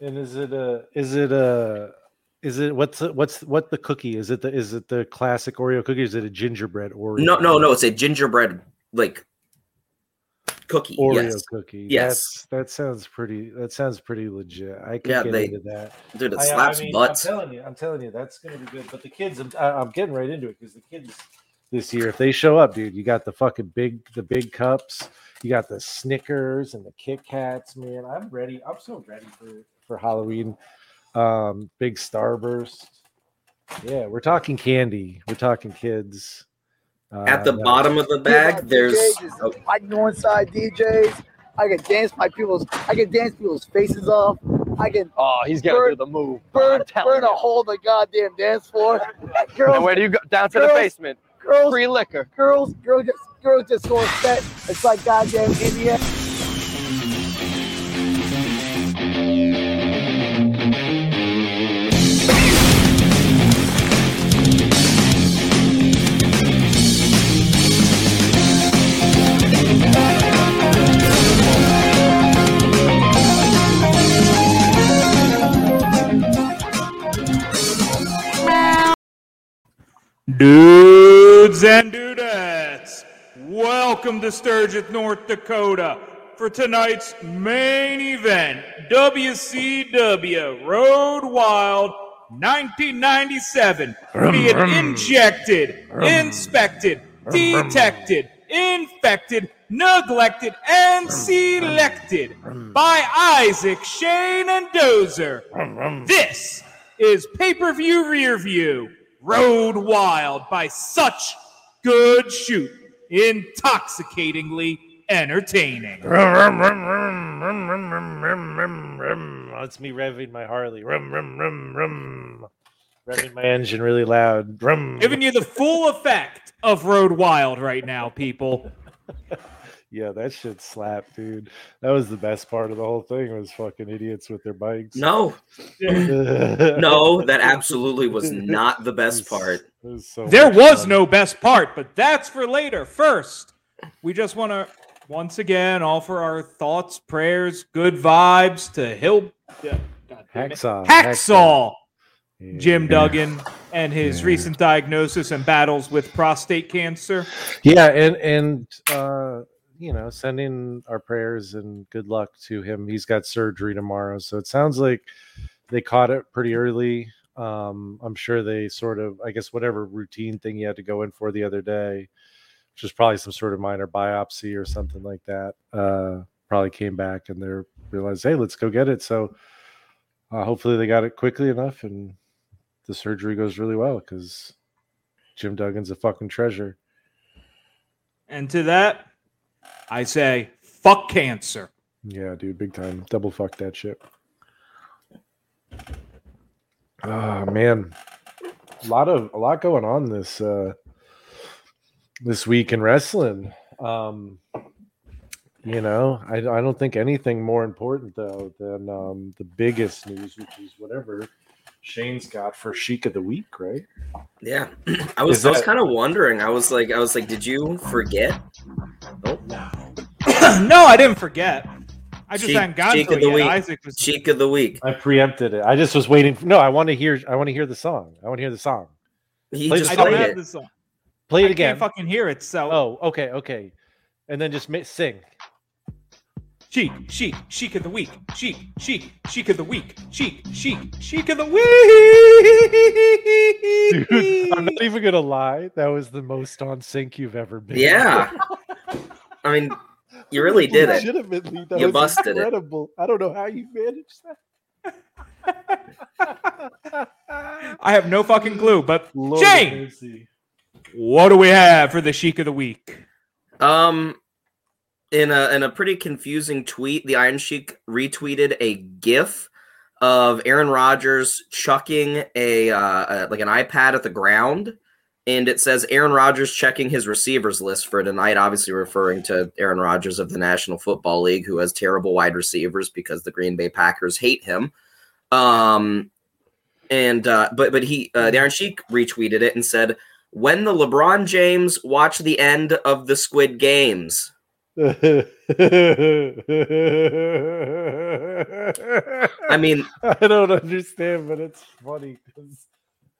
And is it a? Is it a? Is it what's what's what the cookie? Is it the is it the classic Oreo cookie? Is it a gingerbread Oreo? No, no, no. It's a gingerbread like cookie. Oreo yes. cookie. Yes. That's, that sounds pretty. That sounds pretty legit. I can Yeah, get they- into that. Dude, it I- I slaps mean, butts. I'm telling you, I'm telling you, that's gonna be good. But the kids, I'm, I- I'm getting right into it because the kids this year, if they show up, dude, you got the fucking big, the big cups, you got the Snickers and the Kit Kats, man. I'm ready. I'm so ready for for Halloween. Um, big Starburst. Yeah, we're talking candy. We're talking kids. Uh, At the no. bottom of the bag, there's oh, I can go inside DJs. I can dance my people's. I can dance people's faces off. I can Oh, he's gonna Burn- do the move. burn, I'm burn a hole in the goddamn dance floor. And Girls, where do you go? Down to the basement. girls, Free liquor. girls, girls just, girls just going set. It's like goddamn India. Dudes and dudettes, welcome to Sturgis, North Dakota for tonight's main event WCW Road Wild 1997. Being injected, inspected, detected, infected, neglected, and selected by Isaac, Shane, and Dozer. This is pay per view rear view. Road Wild by such good shoot. Intoxicatingly entertaining. That's me revving my Harley. Rum, rum, rum, rum. Revving my engine really loud. Rum. Giving you the full effect of Road Wild right now, people. Yeah, that shit slapped, dude. That was the best part of the whole thing was fucking idiots with their bikes. no, no, no, that absolutely was not the best part. There was no best part, but that's for later. First, we just want to once again offer our thoughts, prayers, good vibes to Hill God damn hacksaw. Hacksaw Yeah. Jim Duggan and his Yeah. recent diagnosis and battles with prostate cancer. Yeah, and and uh, you know, sending our prayers and good luck to him. He's got surgery tomorrow, so it sounds like they caught it pretty early. Um, I'm sure they sort of, I guess, whatever routine thing you had to go in for the other day, which was probably some sort of minor biopsy or something like that. Uh, probably came back and they realized, hey, let's go get it. So uh, hopefully they got it quickly enough and the surgery goes really well because Jim Duggan's a fucking treasure. And to that, I say, fuck cancer. Yeah, dude, big time. Double fuck that shit. Oh man. A lot of a lot going on this uh this week in wrestling. Um you know, I, I don't think anything more important though than um the biggest news, which is whatever Shane's got for Sheik of the Week, right? Yeah, I was Is I was kind of wondering. I was like, I was like, did you forget? Oh, no, I didn't forget. I just Cheek- hadn't gotten cheek to of it the yet. week. Isaac was cheek of the week. I preempted it. I just was waiting. For, No, I want to hear. I want to hear the song. I want to hear the song. He Play just I the don't have it. song. Play it I again. can't fucking hear it. So Oh, okay, okay. And then just ma- sing. Sheik, sheik, sheik of the week. Sheik, sheik, sheik of the week. Sheik, sheik, sheik of the week. Dude, I'm not even gonna lie. That was the most on sync you've ever been. Yeah, I mean, you really did it. Legitimately, that You was busted it. incredible. I don't know how you managed that. I have no fucking clue, but Lord Shane, mercy. what do we have for the sheik of the week? Um, in a in a pretty confusing tweet, the Iron Sheik retweeted a GIF of Aaron Rodgers chucking a uh, uh, like an iPad at the ground, and it says Aaron Rodgers checking his receivers list for tonight. Obviously, referring to Aaron Rodgers of the National Football League, who has terrible wide receivers because the Green Bay Packers hate him. Um, and uh, but but he uh, the Iron Sheik retweeted it and said when the LeBron James watch the end of the Squid Games. I mean, I don't understand, but it's funny because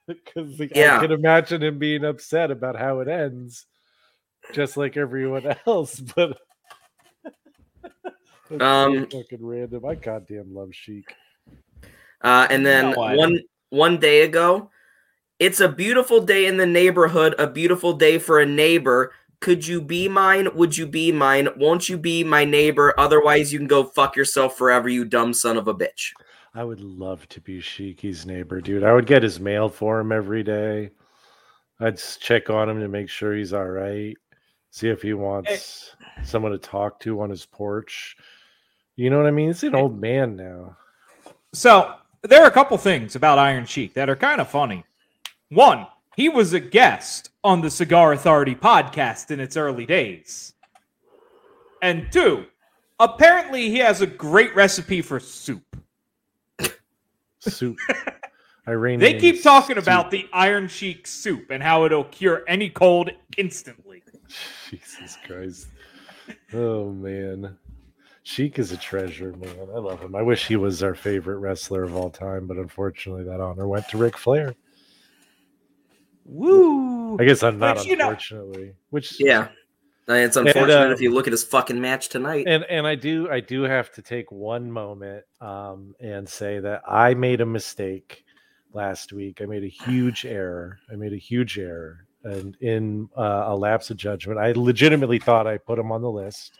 because Yeah. I can imagine him being upset about how it ends, just like everyone else. But Um, fucking random. I goddamn love Sheik. Uh, and then No, one one day ago, it's a beautiful day in the neighborhood, a beautiful day for a neighbor. Could you be mine? Would you be mine? Won't you be my neighbor? Otherwise, you can go fuck yourself forever, you dumb son of a bitch. I would love to be Shiki's neighbor, dude. I would get his mail for him every day. I'd check on him to make sure he's all right. See if he wants someone to talk to on his porch. You know what I mean? He's an old man now. So there are a couple things about Iron Sheik that are kind of funny. One, he was a guest on the Cigar Authority podcast in its early days. And two, apparently he has a great recipe for soup. Soup. Iranian. They keep talking soup. about the Iron Sheik soup and how it'll cure any cold instantly. Jesus Christ. Oh man. Sheik is a treasure, man. I love him. I wish he was our favorite wrestler of all time, but unfortunately that honor went to Ric Flair. Woo! I guess I'm not Which, you know- unfortunately. Which Yeah. It's unfortunate uh, if you look at his fucking match tonight. and and I do I do have to take one moment um and say that I made a mistake last week. I made a huge error. I made a huge error and in uh, a lapse of judgment. I legitimately thought I put him on the list.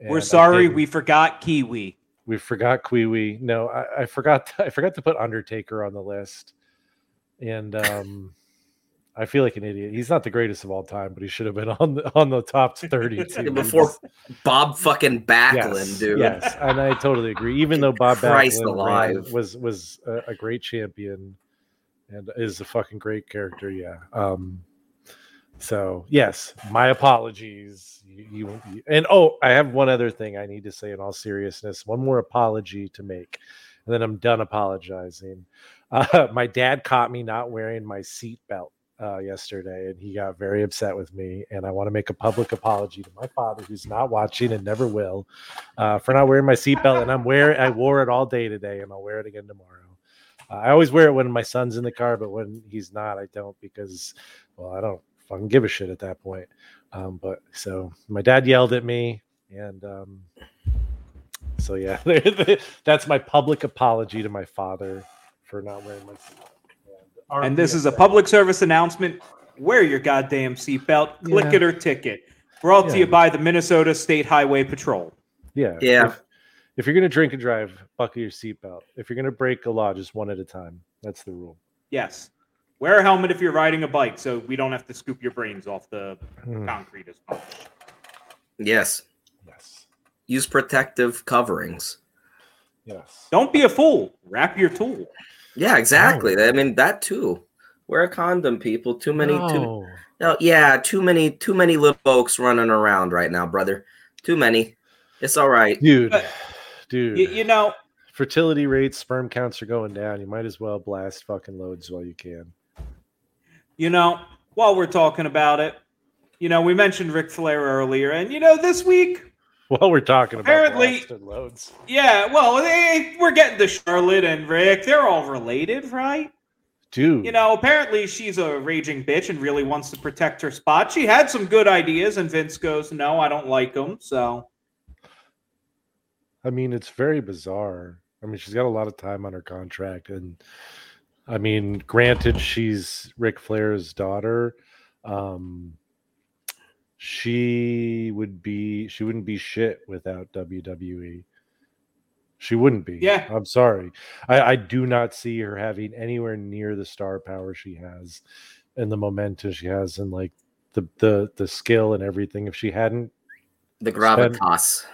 We're sorry, we forgot Kiwi. we forgot Kiwi. No, I, I forgot I forgot to put Undertaker on the list. And um I feel like an idiot. He's not the greatest of all time, but he should have been on the on the top 30 too. Before Bob fucking Backlund, yes, dude. Yes, and I totally agree. Even though Bob Christ Backlund ran- alive. was was a, a great champion and is a fucking great character, yeah. Um, so yes, my apologies. You, you, you- and oh, I have one other thing I need to say in all seriousness. One more apology to make, and then I'm done apologizing. Uh, my dad caught me not wearing my seatbelt uh, yesterday, and he got very upset with me. And I want to make a public apology to my father, who's not watching and never will, uh, for not wearing my seatbelt. And I'm wearing, I wore it all day today, and I'll wear it again tomorrow. Uh, I always wear it when my son's in the car, but when he's not, I don't because, well, I don't fucking give a shit at that point. Um, but so my dad yelled at me, and um, so yeah, that's my public apology to my father for not wearing my seatbelt. And this is a public service announcement. Wear your goddamn seatbelt. Click Yeah. it or ticket. Brought to you by the Minnesota State Highway Patrol. Yeah. Yeah. If, if you're gonna drink and drive, buckle your seatbelt. If you're gonna break a law, just one at a time. That's the rule. Yes. Wear a helmet if you're riding a bike so we don't have to scoop your brains off the Hmm, concrete as well. Yes. Yes. Use protective coverings. Yes. Don't be a fool. Wrap your tool. Yeah, exactly. I mean that too. Wear a condom, people. Too many. Too, No. no, yeah, too many. Too many little folks running around right now, brother. Too many. It's all right. Dude. But- Dude. You, you know, fertility rates, sperm counts are going down. You might as well blast fucking loads while you can. you know, while we're talking about it, you know, we mentioned Ric Flair earlier, and you know, this week, While we're talking about Apparently- loads. yeah, well, they, we're getting to Charlotte and Ric. They're all related, right? Dude. You know, apparently she's a raging bitch and really wants to protect her spot. She had some good ideas, and Vince goes, "No, I don't like them." So, I mean, it's very bizarre. I mean, she's got a lot of time on her contract, and I mean, granted, she's Ric Flair's daughter. Um, she would be, she wouldn't be shit without WWE. She wouldn't be. Yeah. I'm sorry. I, I do not see her having anywhere near the star power she has, and the momentum she has, and like the the the skill and everything. If she hadn't The gravitas.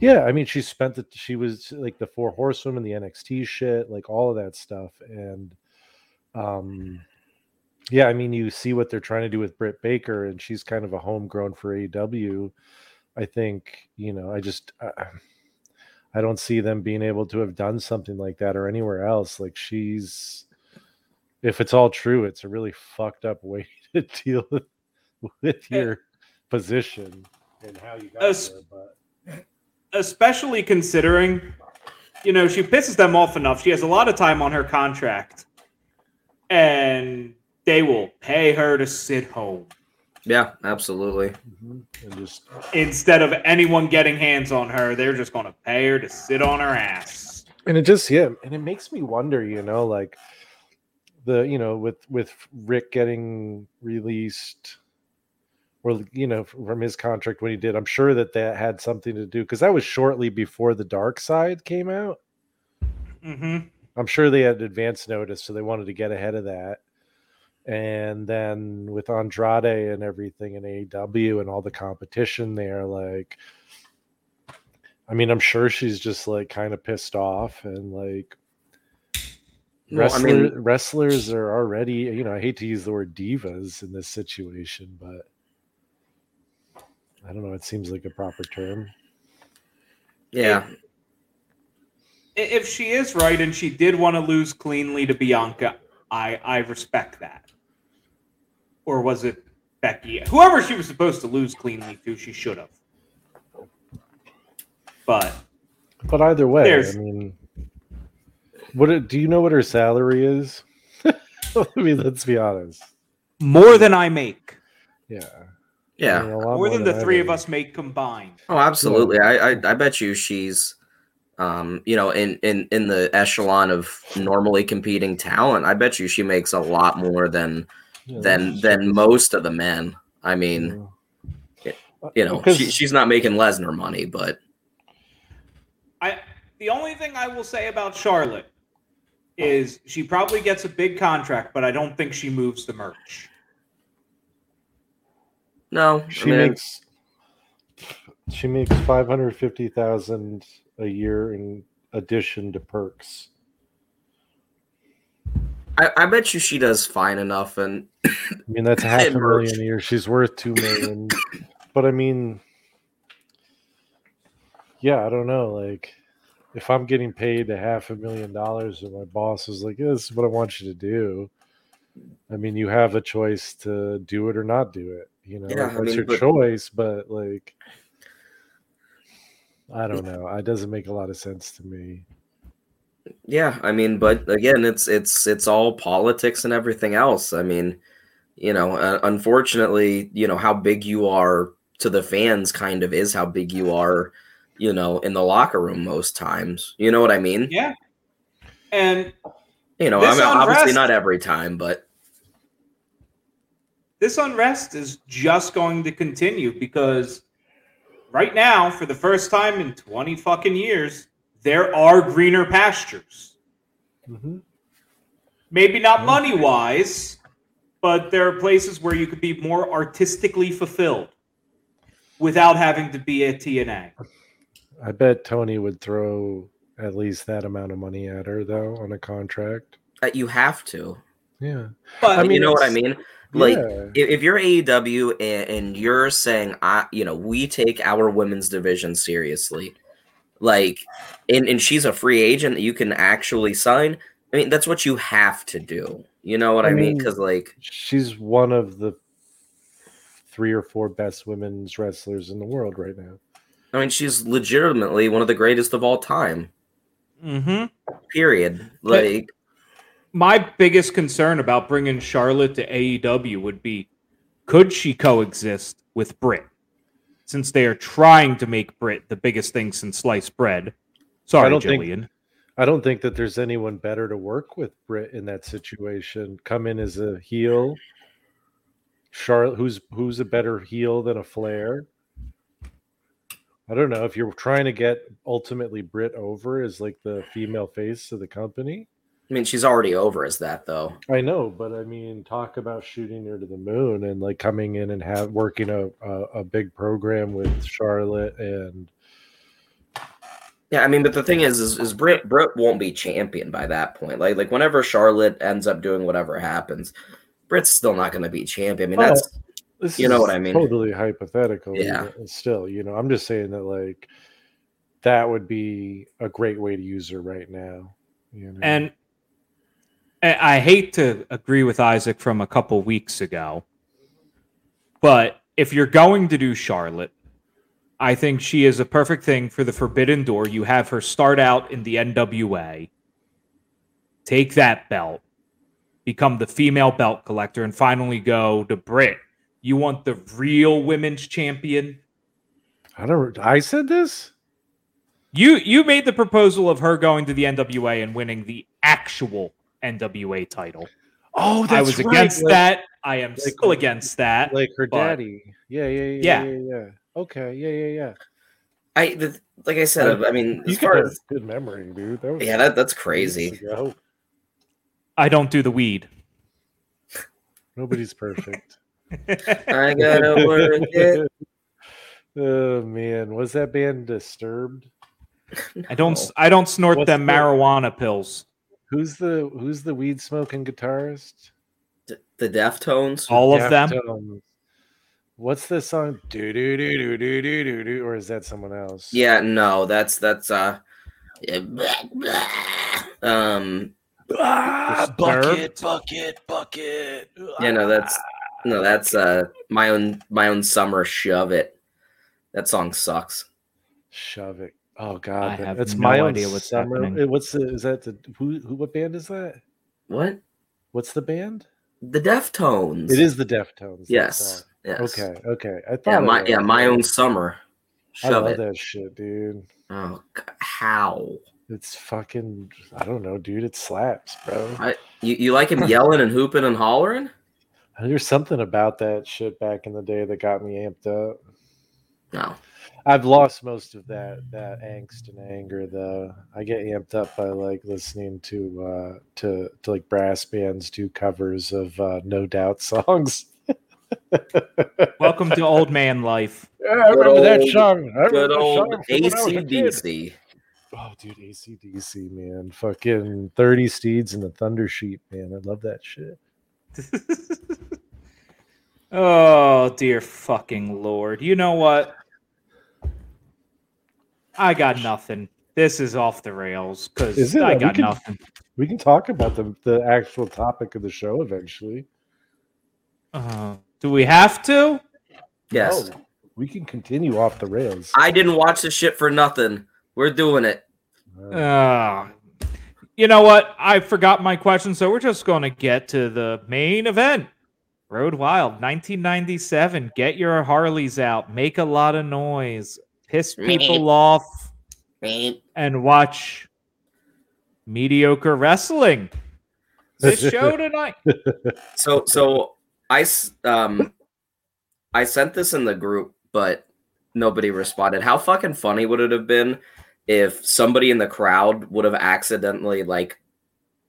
yeah, I mean, she spent the she was like the four horsewomen, the NXT shit, like all of that stuff, and um, yeah, I mean, you see what they're trying to do with Britt Baker, and she's kind of a homegrown for AEW. I think you know, I just I, I don't see them being able to have done something like that or anywhere else. Like she's, if it's all true, it's a really fucked up way to deal with, with your position. and how you got Es- there, but especially considering, you know, she pisses them off enough. She has a lot of time on her contract, and they will pay her to sit home Yeah, absolutely. and just instead of anyone getting hands on her. They're just going to pay her to sit on her ass. and it just yeah and it makes me wonder you know like the you know with with ric getting released or you know from his contract when he did i'm sure that that had something to do because that was shortly before the dark side came out hmm i'm sure they had advance notice so they wanted to get ahead of that and then with andrade and everything in aew and all the competition there like i mean i'm sure she's just like kind of pissed off and like Well, I mean, wrestlers are already, you know, I hate to use the word divas in this situation, but I don't know. It seems like a proper term. yeah, If she is right and she did want to lose cleanly to Bianca, I I respect that. Or was it Becky? Whoever she was supposed to lose cleanly to, she should have. But But either way, There's- I mean, what do you know what her salary is? I mean, let's be honest. more than I make, Yeah. yeah. I mean, a lot more than the I three of us make combined. Oh, absolutely. I, I I bet you she's um, you know, in, in in the echelon of normally competing talent, I bet you she makes a lot more than Yeah, than that's- than most of the men. I mean, Yeah. you know, Because- she, she's not making Lesnar money, but I the only thing I will say about Charlotte is she probably gets a big contract, but I don't think she moves the merch. no, she I mean, makes she makes five hundred fifty thousand a year in addition to perks. I, I bet you she does fine enough, and I mean, that's half a million a year. She's worth two million. but I mean, yeah, I don't know. Like, if I'm getting paid a half a million dollars and my boss is like, "Yeah, "This is what I want you to do," I mean, you have a choice to do it or not do it. You know, Yeah, Like, I that's mean, your but- choice. But like, I don't know. It doesn't make a lot of sense to me. yeah, I mean, but again, it's it's it's all politics and everything else. I mean, you know, uh, unfortunately, you know how big you are to the fans kind of is how big you are, you know, in the locker room most times. You know what I mean? Yeah. And You know, I This mean, obviously not every time, but this unrest is just going to continue because right now, for the first time in 20 fucking years, there are greener pastures. hmm Maybe not Yeah. money wise, but there are places where you could be more artistically fulfilled without having to be a TNA. I bet Tony would throw at least that amount of money at her though on a contract. uh, you have to. Yeah. But I mean, you know what I mean? Like, yeah. if, if you're AEW and, and you're saying, I, you know, we take our women's division seriously, like, and, and she's a free agent that you can actually sign. I mean, that's what you have to do. You know what I, I mean? mean- Because, like, she's one of the three or four best women's wrestlers in the world right now. I mean, she's legitimately one of the greatest of all time. Mhm. Period. Like, my biggest concern about bringing Charlotte to AEW would be could she coexist with Britt? Since they are trying to make Britt the biggest thing since sliced bread. Sorry, I don't think- Jillian. I don't think that there's anyone better to work with Britt in that situation. Come in as a heel. Charlotte, who's who's a better heel than a Flair? I don't know if you're trying to get ultimately Britt over as like the female face of the company. I mean, she's already over as that, though. I know, but I mean, talk about shooting her to the moon and like coming in and have working a a, a big program with Charlotte and Yeah, I mean, but the thing is, is, is Britt Britt won't be champion by that point. Like, like whenever Charlotte ends up doing whatever happens, Britt's still not going to be champion. I mean, Oh, that's this You know what I mean? Totally hypothetical. Yeah. Still, you know, I'm just saying that like that would be a great way to use her right now. You know? And and I hate to agree with Isaac from a couple weeks ago, but if you're going to do Charlotte, I think she is a perfect thing for the Forbidden Door. You have her start out in the NWA, take that belt, become the female belt collector, and finally go to Britt. You want the real women's champion? I don't. I said this. You you made the proposal of her going to the NWA and winning the actual NWA title. Oh, that's I was right. against like, that. I am like- still against that. Like her but- daddy. Yeah, yeah, yeah, Yeah. yeah, yeah, yeah. Okay, yeah, yeah, yeah. I the, like I said. I mean, You as far got as good memory, dude. That was yeah, that that's crazy. I don't do the weed. Nobody's perfect. I gotta work it. oh man, was that band Disturbed? I don't. I don't snort What's them the- marijuana pills. Who's the Who's the weed smoking guitarist? D- The Deftones. All of them. Deftones. What's the song? Do do do do do do do do, or is that someone else? Yeah, no, that's that's uh, yeah, um, Ah, Disturbed? bucket, bucket. yeah, no, that's no, that's uh, my own my own summer shove it. That song sucks. Shove it. Oh god, I have that's no my own idea what's summer. happening. What's the? Is that the who? Who? What band is that? What? What's the band? The Deftones. It is the Deftones. Yes. Yes. Okay. Okay. I thought. Yeah, my was. yeah, my own summer. I love it. that shit, dude. Oh, how? It's fucking. I don't know, dude. It slaps, bro. I, you you like him yelling and hooping and hollering? There's something about that shit back in the day that got me amped up. No. I've lost most of that that angst and anger though. I get amped up by like listening to uh to to like brass bands do covers of uh No Doubt songs. Welcome to old man life. Yeah, I Good remember that song. I remember Good that old song from when I was a kid. ACDC. Oh, dude, ACDC, man. Fucking 30 Steeds and the Thunder Sheep, man. I love that shit. oh dear fucking lord! You know what? I got nothing. This is off the rails because Is it? I We got can- nothing. We can talk about the, the actual topic of the show eventually. Uh, do we have to? Yes. No, we can continue off the rails. I didn't watch this shit for nothing. We're doing it. Uh, Uh, you know what? I forgot my question, so we're just going to get to the main event. Road Wild 1997. Get your Harleys out, make a lot of noise, piss people off, and watch mediocre wrestling. This show tonight. So so I um I sent this in the group, but nobody responded. How fucking funny would it have been if somebody in the crowd would have accidentally like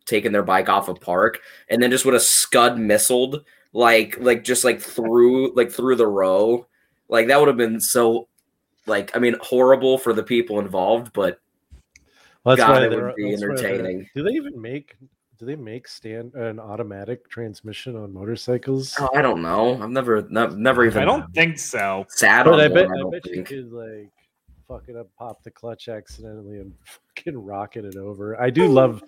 taken their bike off a park and then just would have scud missiled like like just like through like through the row. Like that would have been so like I mean horrible for the people involved, but that's God, why it would be that's why they're- entertaining. Do they even make? Do they make stand an automatic transmission on motorcycles? oh, I don't know. I've never never, never even I don't think so. sat But on I one, bet, I I don't bet you could like fuck it up, pop the clutch accidentally, and fucking rocket it over. I do love.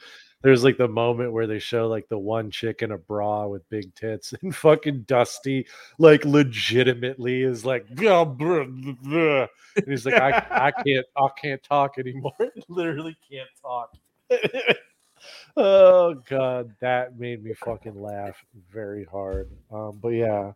There's like the moment where they show like the one chick in a bra with big tits, and fucking Dusty like legitimately is like, "Yeah, bruh, bruh, bruh." and he's like, I, I can't, I can't talk anymore. Literally can't talk. oh god, that made me fucking laugh very hard. Um, but yeah,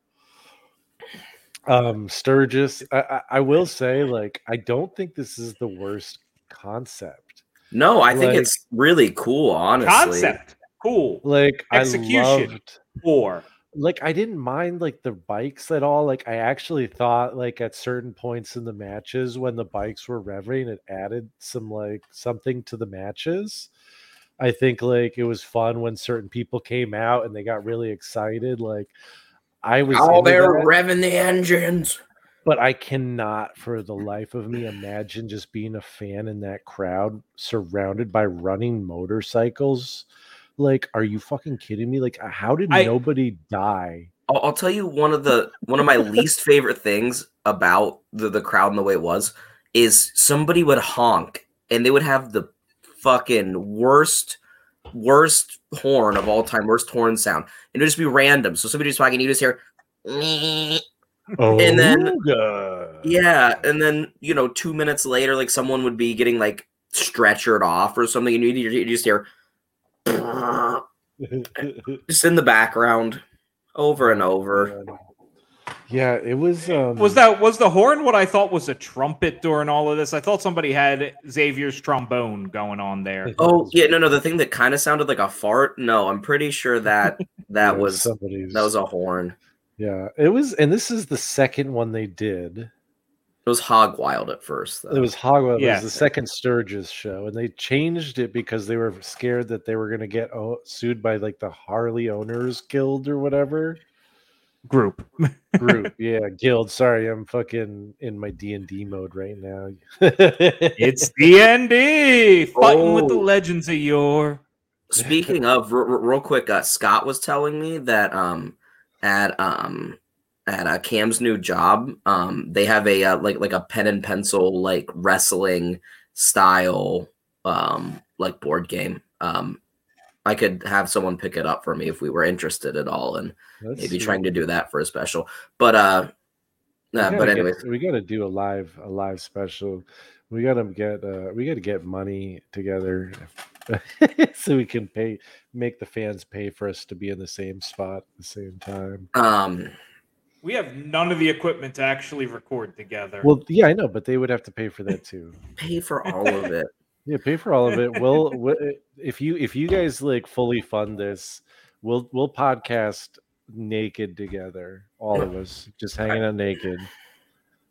um, Sturgis. I, I, I will say, like, I don't think this is the worst concept. No, I think it's really cool, honestly. Concept. Cool. Like, Execution. I loved. Four. Like, I didn't mind like the bikes at all. Like, I actually thought like at certain points in the matches when the bikes were revving, it added some like something to the matches. I think like it was fun when certain people came out and they got really excited. Like, I was. Oh, they're that. revving the engines. But I cannot for the life of me imagine just being a fan in that crowd surrounded by running motorcycles. Like, are you fucking kidding me? Like, uh, how did I- nobody die? I'll, I'll tell you one of the one of my least favorite things about the, the crowd and the way it was is somebody would honk and they would have the fucking worst worst horn of all time, worst horn sound. And it would just be random. So somebody just talking, you just hear Oh, And then- Ooga. Yeah, and then you know, two minutes later, like someone would be getting like stretchered off or something, and you, you you just hear just in the background over and over. Yeah, it was. Um, Was that was the horn what I thought was a trumpet during all of this? I thought somebody had Xavier's trombone going on there. Oh yeah, no, no, the thing that kind of sounded like a fart. No, I'm pretty sure that that Yeah, was somebody's? that was a horn. Yeah, it was, and this is the second one they did. It was hog wild at first. Though. It was Hogwarts. It Yeah. was the second Sturgis show, and they changed it because they were scared that they were going to get oh, sued by like the Harley Owners Guild or whatever Group. group. yeah, guild. Sorry, I'm fucking in my D and D mode right now. It's D&D fighting with the Oh. legends of yore. Speaking of, r- r- real quick, uh, Scott was telling me that um at um at uh, Cam's new job, um they have a uh, like like a pen and pencil like wrestling style um like board game. Um, I could have someone pick it up for me if we were interested at all, and Let's maybe see. trying to do that for a special. But uh, uh but anyways, we got to do a live a live special. We got to get uh we got to get money together so we can pay make the fans pay for us to be in the same spot at the same time. um, We have none of the equipment to actually record together. Well, yeah, I know, but they would have to pay for that too. pay for all of it. Yeah, pay for all of it. We'll, we if you if you guys like fully fund this, we'll we'll podcast naked together, all of us, just hanging out naked.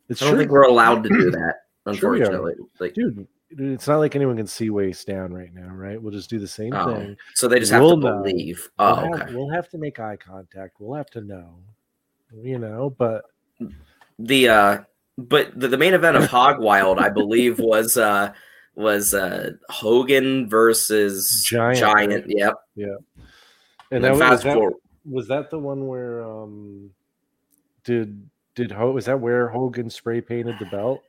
It's I don't true, think we're allowed to do that, Sure unfortunately. Like, dude. It's not like anyone can see waist down right now, right? We'll just do the same Oh, thing. so they just have We'll to know. believe. We'll, Oh, have, okay. we'll have to make eye contact. We'll have to know, you know. But the uh but the, the main event of Hog Wild, I believe, was uh was uh Hogan versus Giant, Giant. Yep. and And that was, fast that, was that the one where um did did Ho was that where Hogan spray painted the belt?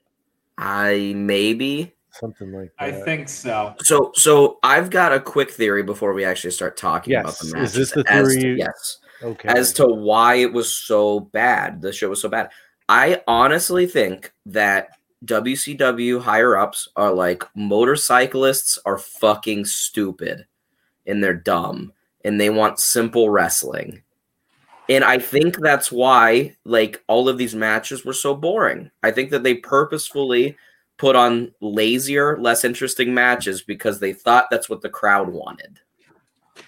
I maybe. Something like that. I think so. So so I've got a quick theory before we actually start talking about Yes. the Is this the theory to- you- yes. okay. As to why it was so bad, the show was so bad. I honestly think that WCW higher ups are like motorcyclists are fucking stupid and they're dumb and they want simple wrestling. And I think that's why like all of these matches were so boring. I think that they purposefully put on lazier, less interesting matches because they thought that's what the crowd wanted.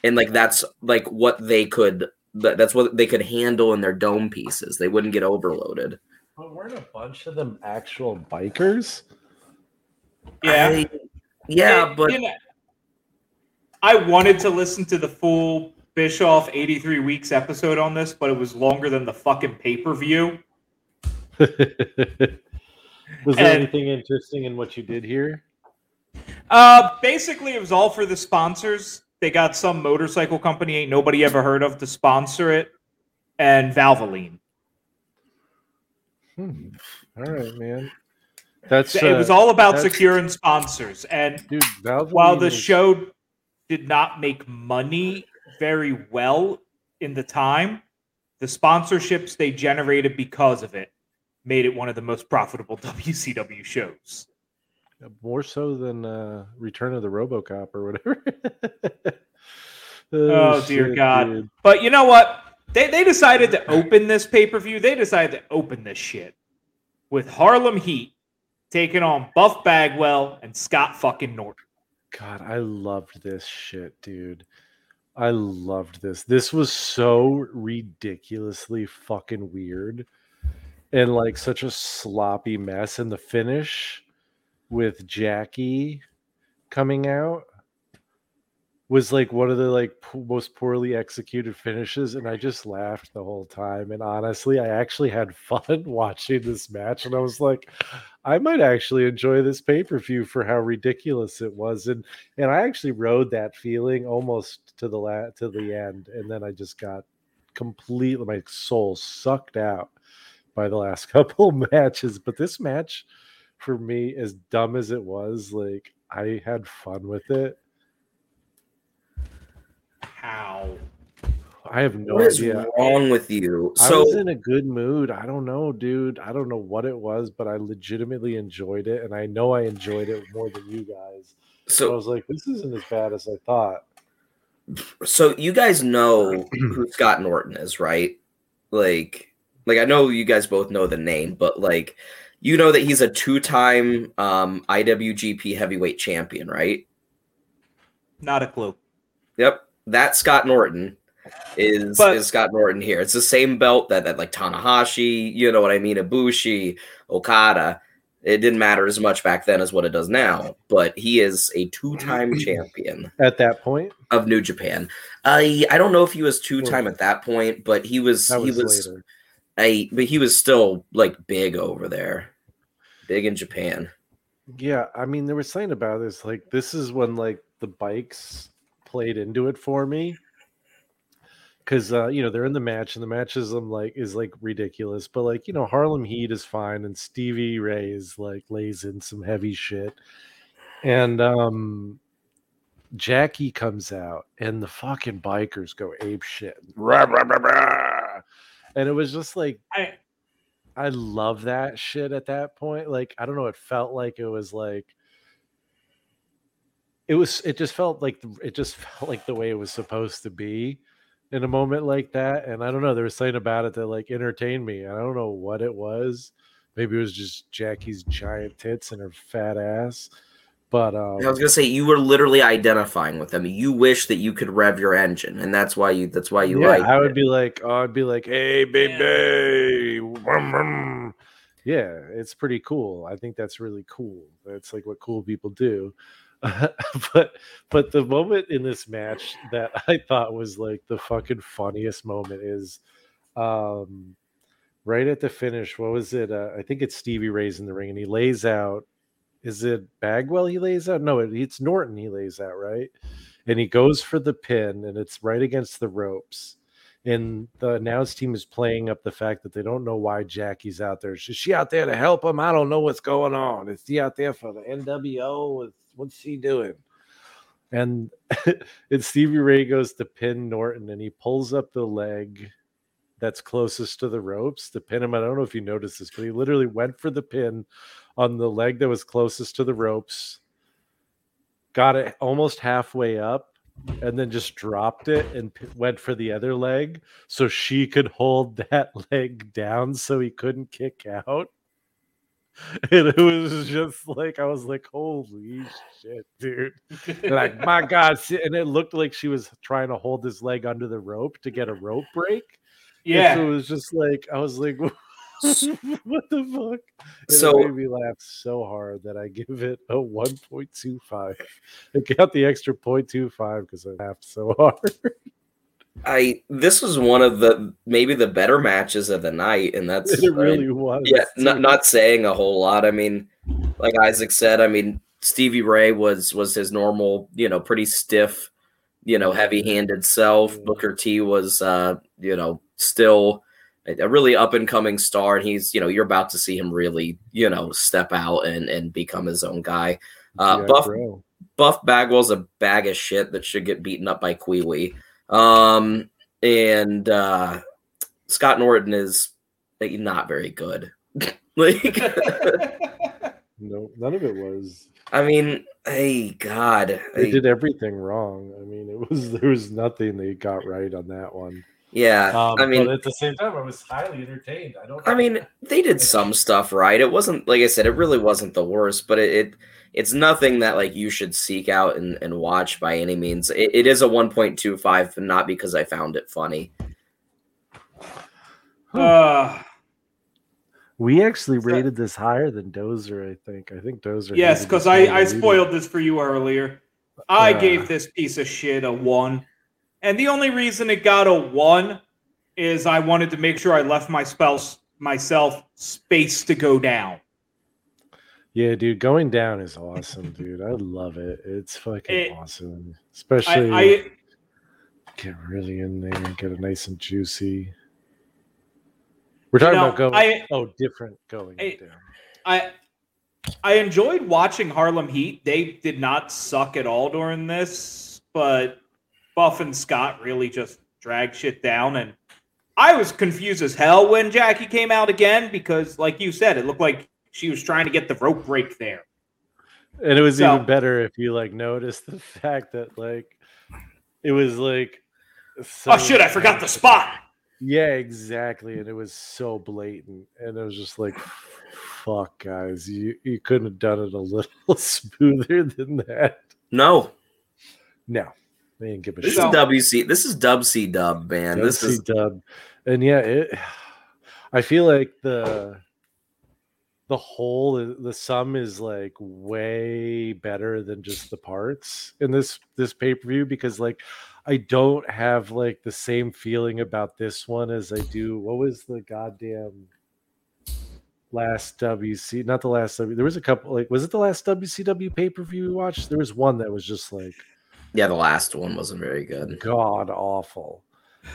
And like that's like what they could that's what they could handle in their dome pieces. They wouldn't get overloaded. But weren't a bunch of them actual bikers? Yeah. I- yeah, It- but you know, I wanted to listen to the full Bischoff 83 weeks episode on this, but it was longer than the fucking pay per view. was there And- anything interesting in what you did here? Uh, basically, it was all for the sponsors. They got some motorcycle company ain't nobody ever heard of to sponsor it, and Valvoline. Hmm. All right, man. That's it was uh, all about securing sponsors. And dude. While the is- show did not make money very well in the time, the sponsorships they generated because of it made it one of the most profitable WCW shows. more so than uh, Return of the RoboCop or whatever. Oh, dear shit, God. dude. But you know what? They, they decided to open this pay per view. They decided to open this shit with Harlem Heat taking on Buff Bagwell and Scott fucking Norton. God, I loved this shit, dude. I loved this. This was so ridiculously fucking weird and like such a sloppy mess. And the finish with Jackie coming out was like one of the like most poorly executed finishes and i just laughed the whole time and honestly i actually had fun watching this match and i was like i might actually enjoy this pay-per-view for how ridiculous it was and and i actually rode that feeling almost to the la- to the end and then i just got completely my soul sucked out by the last couple matches but this match for me as dumb as it was like i had fun with it How? I have no What is idea. wrong with you? So, I was in a good mood. I don't know, dude. I don't know what it was, but I legitimately enjoyed it, and I know I enjoyed it more than you guys. So I was like, this isn't as bad as I thought. so you guys know who Scott Norton is, right? Like like I know you guys both know the name, but like you know that he's a two-time um IWGP heavyweight champion, right? Not a clue. Yep. That Scott Norton is But- is Scott Norton here. It's the same belt that, that like Tanahashi, you know what I mean, Ibushi, Okada. It didn't matter as much back then as what it does now, but he is a two-time champion At that point, of New Japan. I I don't know if he was two-time at that point, but he was that he was, was later. A but he was still like big over there. Big in Japan. Yeah, I mean, there was something about this. Like, this is when like the bikes played into it for me. Cause uh, you know, they're in the match, and the match is um, like is like ridiculous, but like, you know, Harlem Heat is fine, and Stevie Ray is like lays in some heavy shit. And um Jackie comes out and the fucking bikers go ape shit. Rah, rah, rah, rah. And it was just like I I love that shit at that point. Like, I don't know, it felt like it was like it was it just felt like it just felt like the way it was supposed to be in a moment like that. And I don't know, there was something about it that like entertained me. I don't know what it was. Maybe it was just Jackie's giant tits and her fat ass. But um I was gonna say you were literally identifying with them. You wish that you could rev your engine, and that's why you that's why you yeah, like I would it. be like, oh, I'd be like, hey, baby, Vroom, vroom." yeah, it's pretty cool. I think that's really cool. That's like what cool people do. but but the moment in this match that I thought was like the fucking funniest moment is um right at the finish. What was it? Uh, I think it's Stevie Ray's in the ring, and he lays out. Is it Bagwell he lays out? No, it, it's Norton he lays out, right? And he goes for the pin, and it's right against the ropes. And the announce team is playing up the fact that they don't know why Jackie's out there. Is she out there to help him? I don't know what's going on. Is he out there for the NWO? What's she doing? And and Stevie Ray goes to pin Norton, and he pulls up the leg that's closest to the ropes to pin him. I don't know if you noticed this, but he literally went for the pin on the leg that was closest to the ropes, got it almost halfway up, and then just dropped it and p- went for the other leg so she could hold that leg down so he couldn't kick out. And it was just like I was like, "Holy shit, dude!" And like, my God! And it looked like she was trying to hold his leg under the rope to get a rope break. Yeah. so it was just like I was like, "What the fuck?" And So- it made me laugh so hard that I give it a one point two five. I got the extra 0.25 because I laughed so hard. I this was one of the maybe the better matches of the night, and that's it really was. yeah, not not saying a whole lot. I mean, like Isaac said, I mean Stevie Ray was was his normal, you know, pretty stiff, you know, heavy-handed self. Mhm. Booker T was, uh, you know, still a really up and coming star, and he's, you know, you're about to see him really, you know, step out and and become his own guy. Uh, Yeah, Buff bro. Buff Bagwell's a bag of shit that should get beaten up by Kiwi. Um, and uh, Scott Norton is not very good. like, No, none of it was. I mean, hey, God, They I- did everything wrong. I mean, it was there was nothing they got right on that one. Yeah. Um, I mean, but at the same time, I was highly entertained. I don't. I mean, they did some stuff right. It wasn't like I said, it really wasn't the worst, but it, it it's nothing that like you should seek out and, and watch by any means. It, it is a 1.25, not because I found it funny. Uh, we actually Is that- rated this higher than Dozer. I think. I think Dozer. yes, because I, I than we did. spoiled this for you earlier. I Uh. gave this piece of shit a one. And the only reason it got a one is I wanted to make sure I left my spouse myself space to go down. Yeah, dude, going down is awesome, dude. I love it. It's fucking It- awesome, especially I get really in there and get it nice and juicy. We're talking about going. I- oh, different going I- down. I I enjoyed watching Harlem Heat. They did not suck at all during this, but Buff and Scott really just drag shit down. And I was confused as hell when Jackie came out again because, like you said, it looked like she was trying to get the rope break there. And it was So- even better if you like noticed the fact that like it was like Oh shit! I forgot the spot. Yeah, exactly. And it was so blatant. And it was just like fuck guys, you you couldn't have done it a little smoother than that. No, No. They didn't give a this shit. Is WC. This is Dub C Dub, man. This is dub. And yeah, it I feel like the the whole the sum is like way better than just the parts in this this pay-per-view because like I don't have like the same feeling about this one as I do what was the goddamn last WC not the last there was a couple like was it the last WCW pay-per-view we watched there was one that was just like yeah. The last one wasn't very good. god awful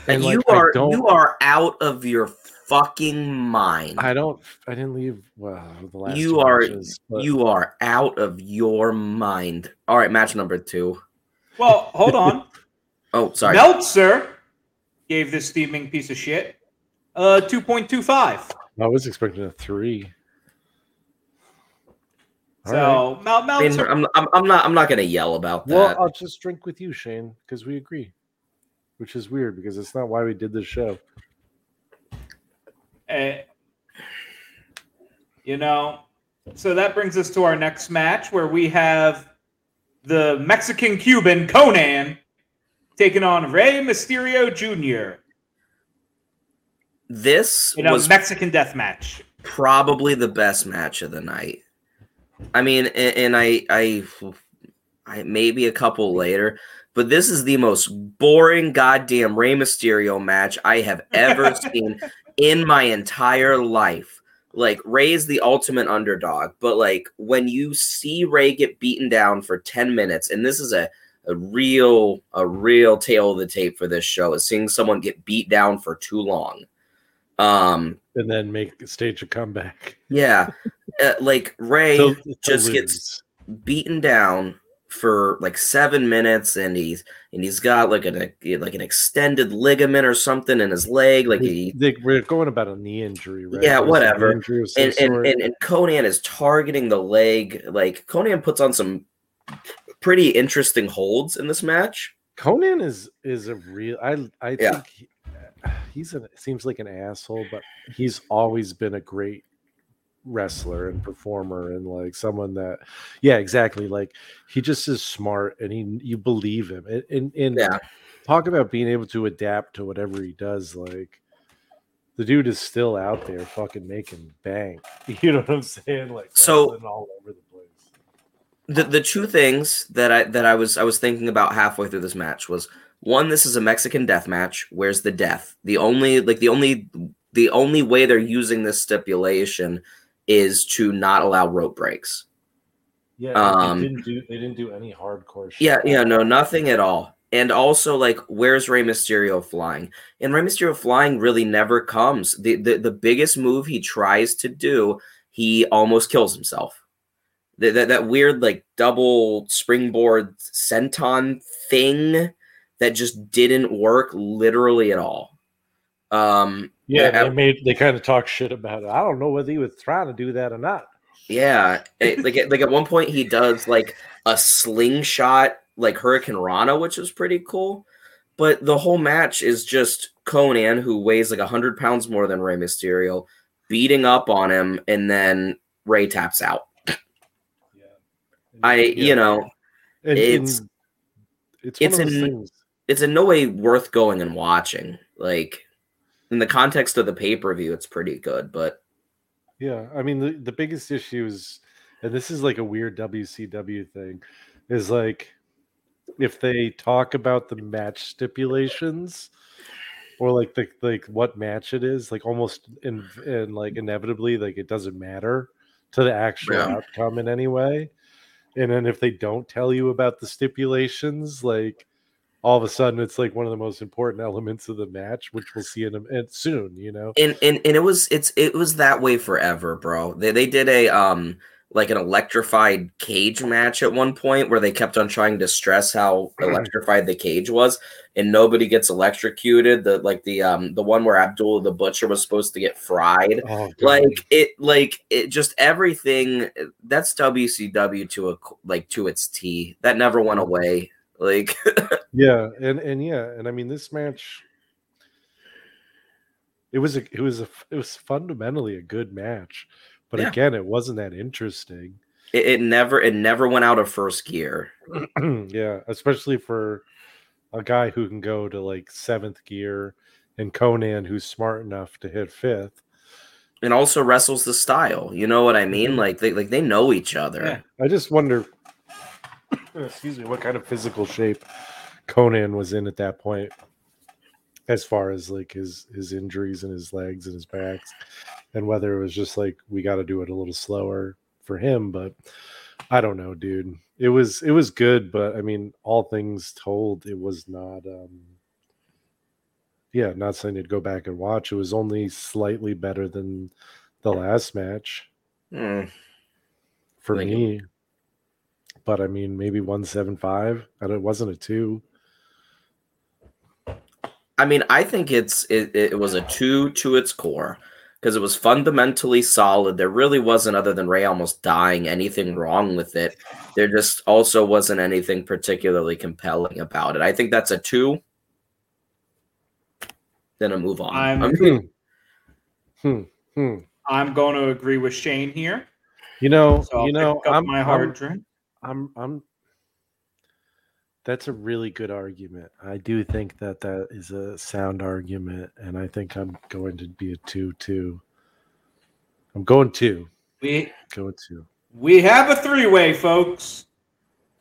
And, like, you are you are out of your fucking mind. I don't. I didn't leave. Well, the last You are- matches, but- you are out of your mind. All right, match number two. Well, hold on. Oh, sorry. Meltzer gave this steaming piece of shit uh 2.25. I was expecting a three. All right. So Mel- I mean, I'm, I'm, I'm not I'm not gonna yell about that. Well, I'll just drink with you, Shane, because we agree. Which is weird because it's not why we did this show. eh, you know, so that brings us to our next match where we have the Mexican Cuban Konnan taking on Rey Mysterio Jr. this in a was Mexican death match. probably the best match of the night. I mean, and, and I, I, I maybe a couple later, but this is the most boring goddamn Rey Mysterio match I have ever seen in my entire life. Like Rey's the ultimate underdog, but like when you see Rey get beaten down for 10 minutes, and this is a a real a real tail of the tape for this show is seeing someone get beat down for too long. Um And then make stage a comeback. yeah, uh, like Rey To- to just lose. gets beaten down for like seven minutes, and he's and he's got like an like an extended ligament or something in his leg, like he They, we're going about a knee injury, right? Yeah, Or is it an whatever. injury of some and, and, and and Konnan is targeting the leg. Like Konnan puts on some pretty interesting holds in this match. Konnan is is a real. I I Yeah. think he, he's a seems like an asshole, but he's always been a great wrestler and performer and like someone that yeah exactly like he just is smart and he you believe him and and, and Yeah. talk about being able to adapt to whatever he does like the dude is still out there fucking making bank you know what i'm saying like So- all over the place the the two things that I that I was I was thinking about halfway through this match was one, this is a Mexican death match. Where's the death? The only like the only the only way they're using this stipulation is to not allow rope breaks. yeah Um, they didn't do they didn't do any hardcore shit. Yeah, yeah, no, nothing at all. And also, like, where's Rey Mysterio flying? And Rey Mysterio flying really never comes. The, the the biggest move he tries to do, he almost kills himself. That that, that weird like double springboard senton thing that just didn't work literally at all. Um, Yeah, Yeah, they made they kind of talk shit about it. I don't know whether he was trying to do that or not. Yeah, it- like at- like at one point he does like a slingshot like hurricanrana, which is pretty cool. But the whole match is just Konnan, who weighs like hundred pounds more than Rey Mysterio, beating up on him, and then Rey taps out. Yeah, I, you know, and, it's- and it's it's in- things. it's in no way worth going and watching. Like in the context of the pay per view, it's pretty good, but Yeah, I mean the, the biggest issue is, and this is like a weird WCW thing, is like if they talk about the match stipulations or like the like what match it is, like almost in and like inevitably like it doesn't matter to the actual Yeah. outcome in any way. And then if they don't tell you about the stipulations, like all of a sudden it's like one of the most important elements of the match, which we'll see in a soon, you know. and and and it was it's it was that way forever, bro. They they did a um like an electrified cage match at one point where they kept on trying to stress how electrified the cage was and nobody gets electrocuted. The like the um the one where abdullah the butcher was supposed to get fried. Oh, like it like it just everything that's wcw to a like to its t. That never went away like yeah, and and yeah, and I mean this match. It was a it was a it was fundamentally a good match, but Yeah. again, it wasn't that interesting. it, it never it never went out of first gear yeah, especially for a guy who can go to like seventh gear, and Konnan who's smart enough to hit fifth. and also wrestles the style you know what i mean mm-hmm. like they like they know each other Yeah. I just wonder, excuse me, what kind of physical shape Konnan was in at that point, as far as like his his injuries and his legs and his backs, and whether it was just like we got to do it a little slower for him. But I don't know, dude. It was it was good, but I mean, all things told, it was not. um Yeah, not saying to go back and watch. It was only slightly better than the last match Hmm. for me, you. Me. But I mean, maybe one seven five, and it wasn't a two. I mean, I think it's it, it was a two to its core because it was fundamentally solid. There really wasn't, other than Rey almost dying, anything wrong with it. There just also wasn't anything particularly compelling about it. I think that's a two. Then a move on. I'm- I mean, Hmm. Hmm. I'm going to agree with Shane here. You know, So you know, pick I'm, my I'm, drink. I'm, I'm. That's a really good argument. I do think that that is a sound argument, and I think I'm going to be a two two. I'm going two. We Going two. we have a three way, folks.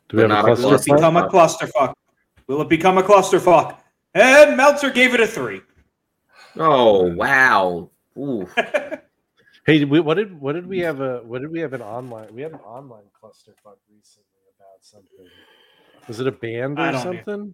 Do we have a not Will it cluster? cluster. become a clusterfuck? Will it become a clusterfuck? And Meltzer gave it a three. oh wow. Ooh. Hey, did we, what did what did we have a what did we have an online? We had an online clusterfuck recently about something. Was it a band or don't something?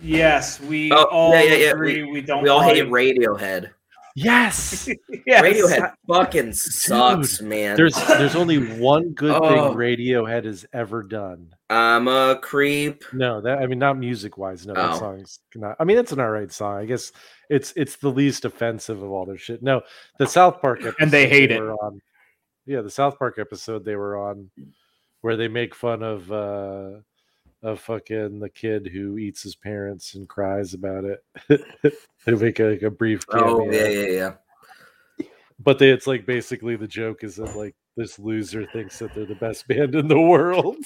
yes, we Oh, all yeah, yeah, yeah. agree. We, don't. We all hate like- Radiohead. Yes. Yes. Radiohead fucking sucks, man. There's there's only one good Oh. thing Radiohead has ever done. I'm a creep. No, that I mean not music wise. No, that Oh. song's not. I mean it's an alright song. I guess it's it's the least offensive of all their shit. No, the South Park episode And they hate it. were On, yeah, the South Park episode they were on, where they make fun of uh of fucking the kid who eats his parents and cries about it. they make a, like a brief. Cameo. Oh yeah, yeah, yeah. but they, it's like basically the joke is that like this loser thinks that they're the best band in the world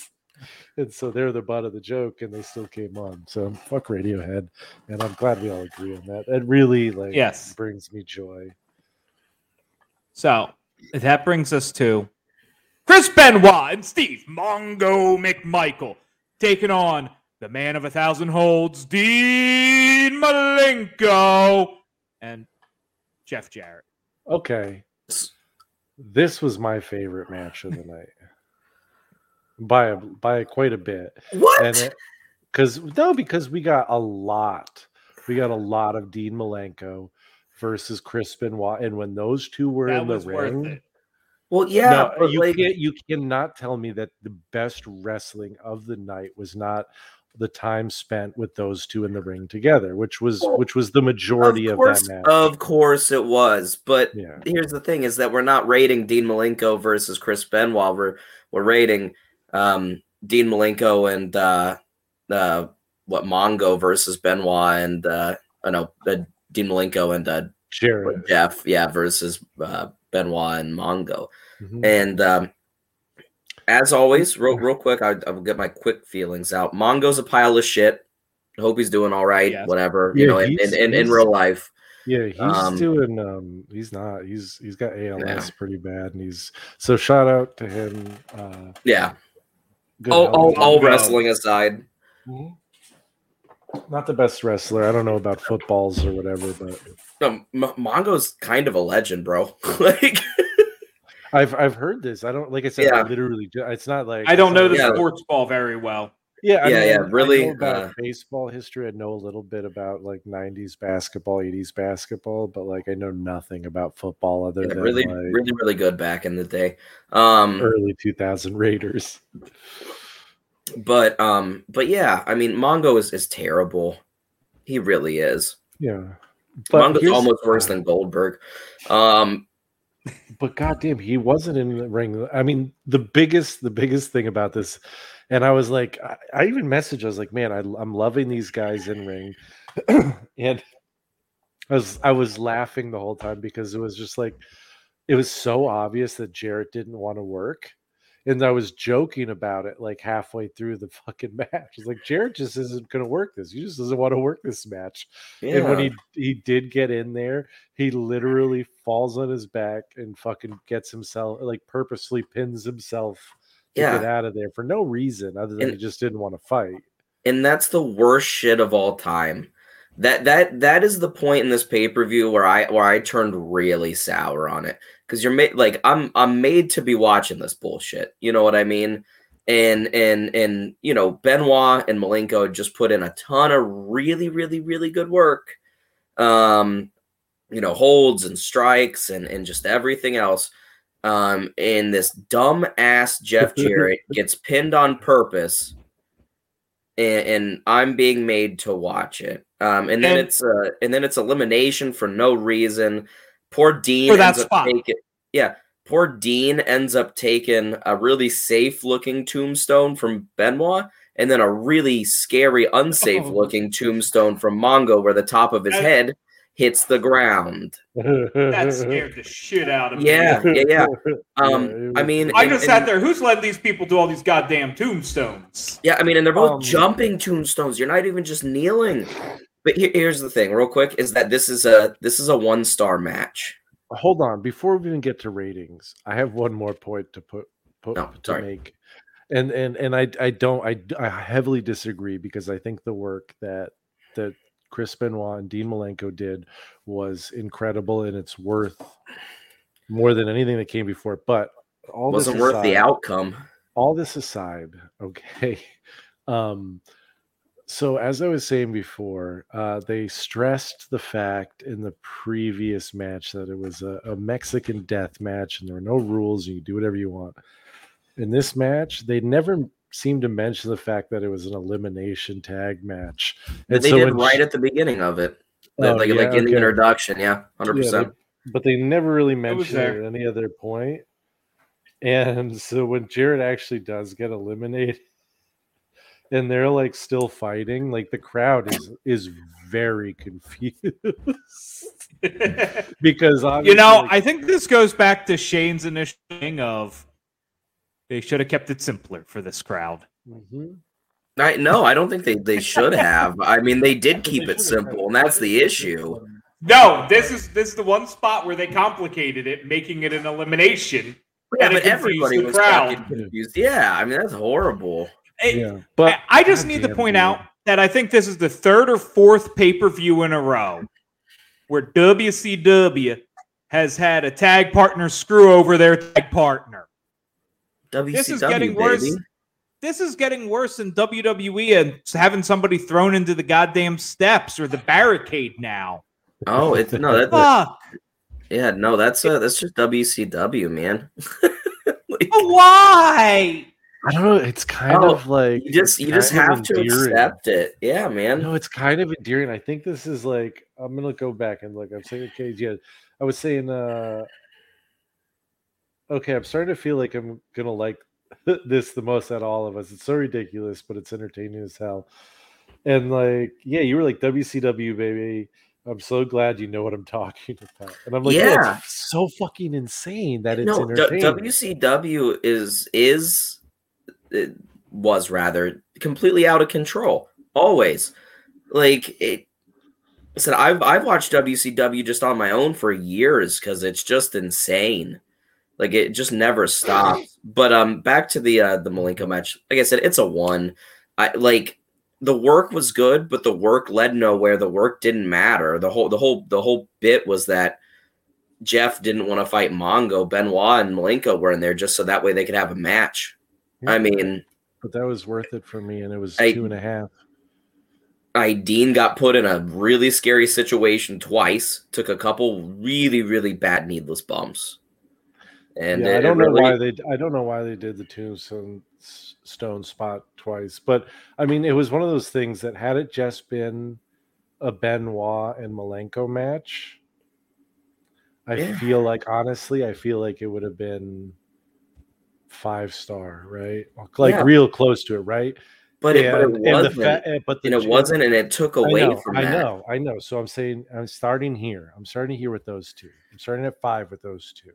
and so they're the butt of the joke and they still came on so fuck radiohead and i'm glad we all agree on that it really like Yes. brings me joy So that brings us to Chris Benoit and Steve Mongo McMichael taking on the man of a thousand holds, Dean Malenko, and Jeff Jarrett. okay this was my favorite match of the night by a by quite a bit What? because no because we got a lot we got a lot of dean malenko versus chris benoit and when those two were That in the was worth ring it. Well, yeah, no, but you like, can't you cannot tell me that the best wrestling of the night was not the time spent with those two in the ring together which was Well, which was the majority of of, that match of course it was. But yeah here's the thing: is that we're not rating Dean Malenko versus Chris Benoit. We're we're rating um, Dean Malenko and uh, uh, what Mongo versus Benoit and uh, I know uh, Dean Malenko and uh, Jarrett. Jeff, yeah, versus uh, Benoit and Mongo. Mhm. And um, as always, real real quick, I, I'll get my quick feelings out. Mongo's a pile of shit. Hope he's doing all right. Yes. Whatever you know, in, in, in, in real life. Yeah, he's Um, doing. Um, he's not. He's he's got ALS Yeah. pretty bad, and he's so shout out to him. Uh, Yeah, good all, all, all wrestling aside. Mhm. Not the best wrestler. I don't know about footballs or whatever, but No, M- Mongo's kind of a legend, bro. like, I've I've heard this. I don't like I said. I literally, it's not like I don't know the Yeah. sports ball very well. Yeah, I Yeah, mean, yeah, I really, know about uh, baseball history. I know a little bit about like '90s basketball, '80s basketball, but like I know nothing about football other Yeah, than really, like really, really good back in the day. Um, early 2000 Raiders. but um, but yeah, I mean, Mongo is is terrible. He really is. Yeah, Mongo's here's- almost worse than Goldberg. Um, but goddamn, he wasn't in the ring. I mean, the biggest, the biggest thing about this, and I was like, I, I even messaged, I was like, man, I, I'm loving these guys in ring, and I was, I was laughing the whole time because it was just like, it was so obvious that Jarrett didn't want to work. And I was joking about it like halfway through the fucking match. It's like Jarrett just isn't going to work this. He just doesn't want to work this match. yeah. And when he he did get in there, he literally falls on his back and fucking gets himself like purposely pins himself to Yeah. get out of there for no reason other than And- he just didn't want to fight. and that's the worst shit of all time. That that that is the point in this pay per view where I where I turned really sour on it because you're made like I'm I'm made to be watching this bullshit. You know what I mean? And and and you know Benoit and Malenko just put in a ton of really really really good work. Um, you know holds and strikes and and just everything else. Um, and this dumb ass Jeff Jarrett gets pinned on purpose and, and I'm being made to watch it. Um, and then And- it's uh, and then it's elimination for no reason. Poor Dean For that ends up spot. taking yeah. Poor Dean ends up taking a really safe looking tombstone from Benoit, and then a really scary, unsafe Oh. looking tombstone from Mongo, where the top of his That- head hits the ground. That scared the shit out of me. Yeah, yeah, yeah. Um, I mean, I just and- sat there. Who's letting these people do all these goddamn tombstones? Yeah, I mean, and they're both Um, jumping tombstones. You're not even just kneeling. But here, here's the thing, real quick, is that this is a this is a one star match. hold on before we even get to ratings i have one more point to put put No, to sorry. make and and and i i don't I, I heavily disagree because i think the work that that chris benoit and dean malenko did was incredible and it's worth more than anything that came before but all Wasn't worth the outcome. all this aside, okay. Um, so as I was saying before, uh, they stressed the fact in the previous match that it was a, a Mexican death match and there were no rules. You can do whatever you want. In this match, they never seemed to mention the fact that it was an elimination tag match. And they so did right sh- at the beginning of it. Oh, like yeah, like in the introduction, yeah, hundred Yeah, percent. they- but they never really mentioned it there. at any other point. And so when Jarrett actually does get eliminated, and they're like still fighting, like the crowd is is very confused because you know, like, I think this goes back to Shane's initial thing of they should have kept it simpler for this crowd. Mhm. I no, I don't think they, they should have. I mean, they did keep They it simple, and that's the issue. No, this is this is the one spot where they complicated it, making it an elimination. Yeah, And but everybody was crowd. confused. Yeah, I mean that's horrible. It- yeah, but I I just God need to point dude. out that I think this is the third or fourth pay per view in a row where WCW has had a tag partner screw over their tag partner. WCW, This is getting worse. This is getting worse than WWE and having somebody thrown into the goddamn steps or the barricade now. Oh, it's no, that, Fuck. yeah, no, that's uh, that's just WCW, man. Like, why? I don't know. It's kind Oh, of like you just you just have to accept it. Yeah, man. No, it's kind of endearing. I think this is like I'm gonna go back and look. I'm saying okay, yeah. I was saying uh okay, I'm starting to feel like I'm gonna like this the most out of all of us. It's so ridiculous, but it's entertaining as hell. And like, yeah, you were like WCW baby. I'm so glad you know what I'm talking about. And I'm like, yeah, Yeah. it's so fucking insane that it's no, D- WCW is is it was rather completely out of control. Always, like it. I said I've I've watched WCW just on my own for years because it's just insane. Like it just never stopped. But um, back to the uh the Malenko match. Like I said, it's a one. I like the work was good, but the work led nowhere. The work didn't matter. The whole the whole the whole bit was that Jeff didn't want to fight Mongo. Benoit and Malenko were in there just so that way they could have a match. I mean, but that was worth it for me, and it was I- two and a half. I Dean got put in a really scary situation twice. Took a couple really really bad needless bumps. And yeah, I don't know why they. I don't know why they did the tombstone stone spot twice, but I mean, it was one of those things that had it just been a Benoit and Malenko match, I Yeah. feel like honestly, I feel like it would have been five star, right? Like Yeah. real close to it, right? But it, but it And- and the wasn't. fa- and- but the and it wasn't, and it took I away know, from I that. know, I know. So I'm saying I'm starting here. I'm starting here with those two. I'm starting at five with those two.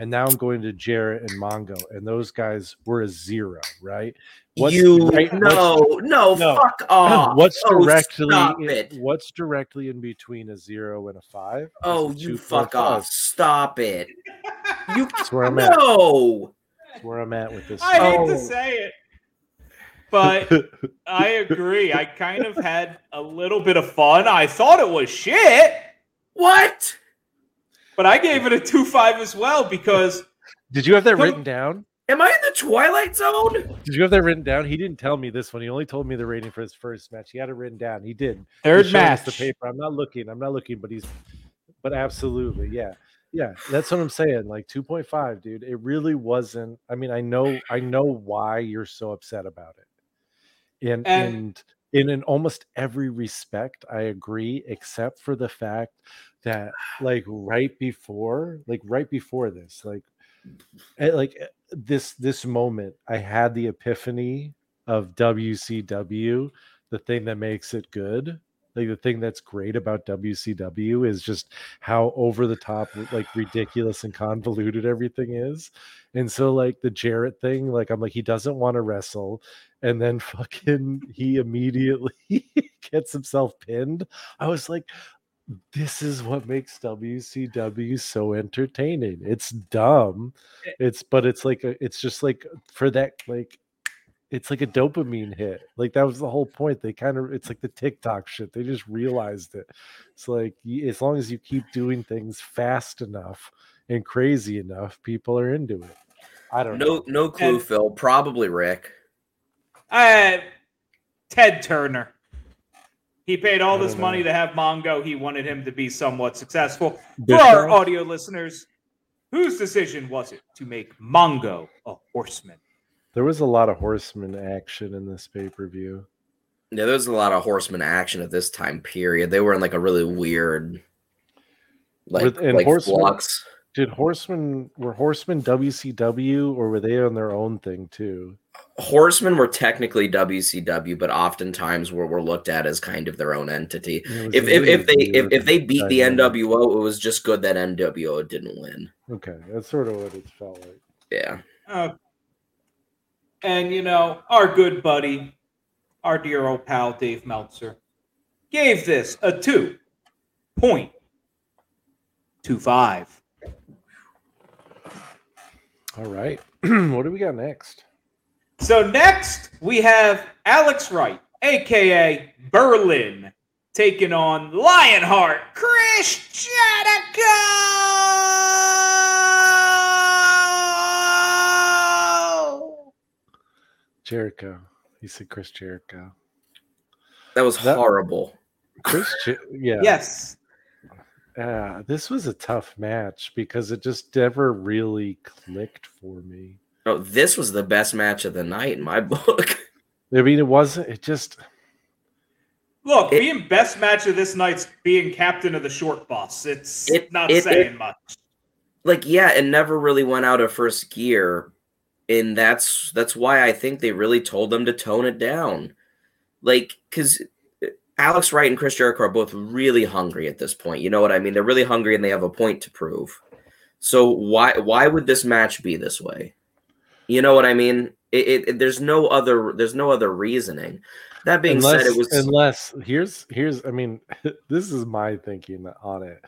And now I'm going to Jarrett and Mongo, and those guys were a zero, right? What's you right- no, no, No. fuck off. What's Oh, directly stop in, it. what's directly in between a zero and a five? Oh, you fuck off. Stop it. You That's where I'm at. no. That's where I'm at with this. I hate Oh. to say it, oh. but I agree. I kind of had a little bit of fun. I thought it was shit, What? But I gave it a two five as well because Did you have that written down? Am I in the Twilight Zone? Did you have that written down? He didn't tell me this one. He only told me the rating for his first match. He had it written down. He did. third He's showing us match. The paper. I'm not looking. I'm not looking, but he's, but absolutely, yeah, yeah. That's what I'm saying. Like 2.5, dude. It really wasn't. I mean, I know, I know why you're so upset about it, and And- and in in almost every respect, I agree, except for the fact that like right before, like right before this, like, eh, like eh, this this moment, I had the epiphany of WCW the thing that makes it good like the thing that's great about WCW is just how over the top like ridiculous and convoluted everything is and so like the Jarrett thing like I'm like he doesn't want to wrestle and then fucking he immediately gets himself pinned I was like this is what makes WCW so entertaining it's dumb eh it's but it's like a, it's just like for that like it's like a dopamine hit. Like that was the whole point. They kind of it's like the TikTok shit. They just realized it. It's like as long as you keep doing things fast enough and crazy enough, people are into it. I don't No, know. no clue, And- Phil. Probably Ric. Uh, Ted Turner. He paid all this don't money to have Mongo. He wanted him to be somewhat successful. For our audio listeners, whose decision was it to make Mongo a horseman? There was a lot of horseman action in this pay per view. Yeah, there was a lot of horseman action at this time period. They were in like a really weird, like, With- and like Horseman- flux. Did horsemen were horsemen WCW or were they on their own thing too? Horsemen were technically WCW, but oftentimes were, were looked at as kind of their own entity. If if, if they if, if they beat the. NWO, it was just good that NWO didn't win. Okay, that's sort of what it felt like. Yeah. Uh, and you know, our good buddy, our dear old pal Dave Meltzer, gave this a two point two five. All right. what do we got next? So next we have Alex Wright, aka Berlin, taking on Lionheart Chris Jericho. Jericho. He said Chris Jericho. That was That- horrible. Chris, Jer- yeah. Yes. Yeah, this was a tough match because it just never really clicked for me. Oh, this was the best match of the night in my book. I mean, it wasn't. It just Look, It- being best match of this night's being captain of the short bus. It's It- not it- saying it- much. like yeah it never really went out of first gear and that's that's why i think they really told them to tone it down like because alex wright and chris jericho are both really hungry at this point you know what i mean they're really hungry and they have a point to prove so why why would this match be this way you know what i mean it, it, it- there's no other there's no other reasoning that being unless, said it was unless here's here's. I mean, this is my thinking on it.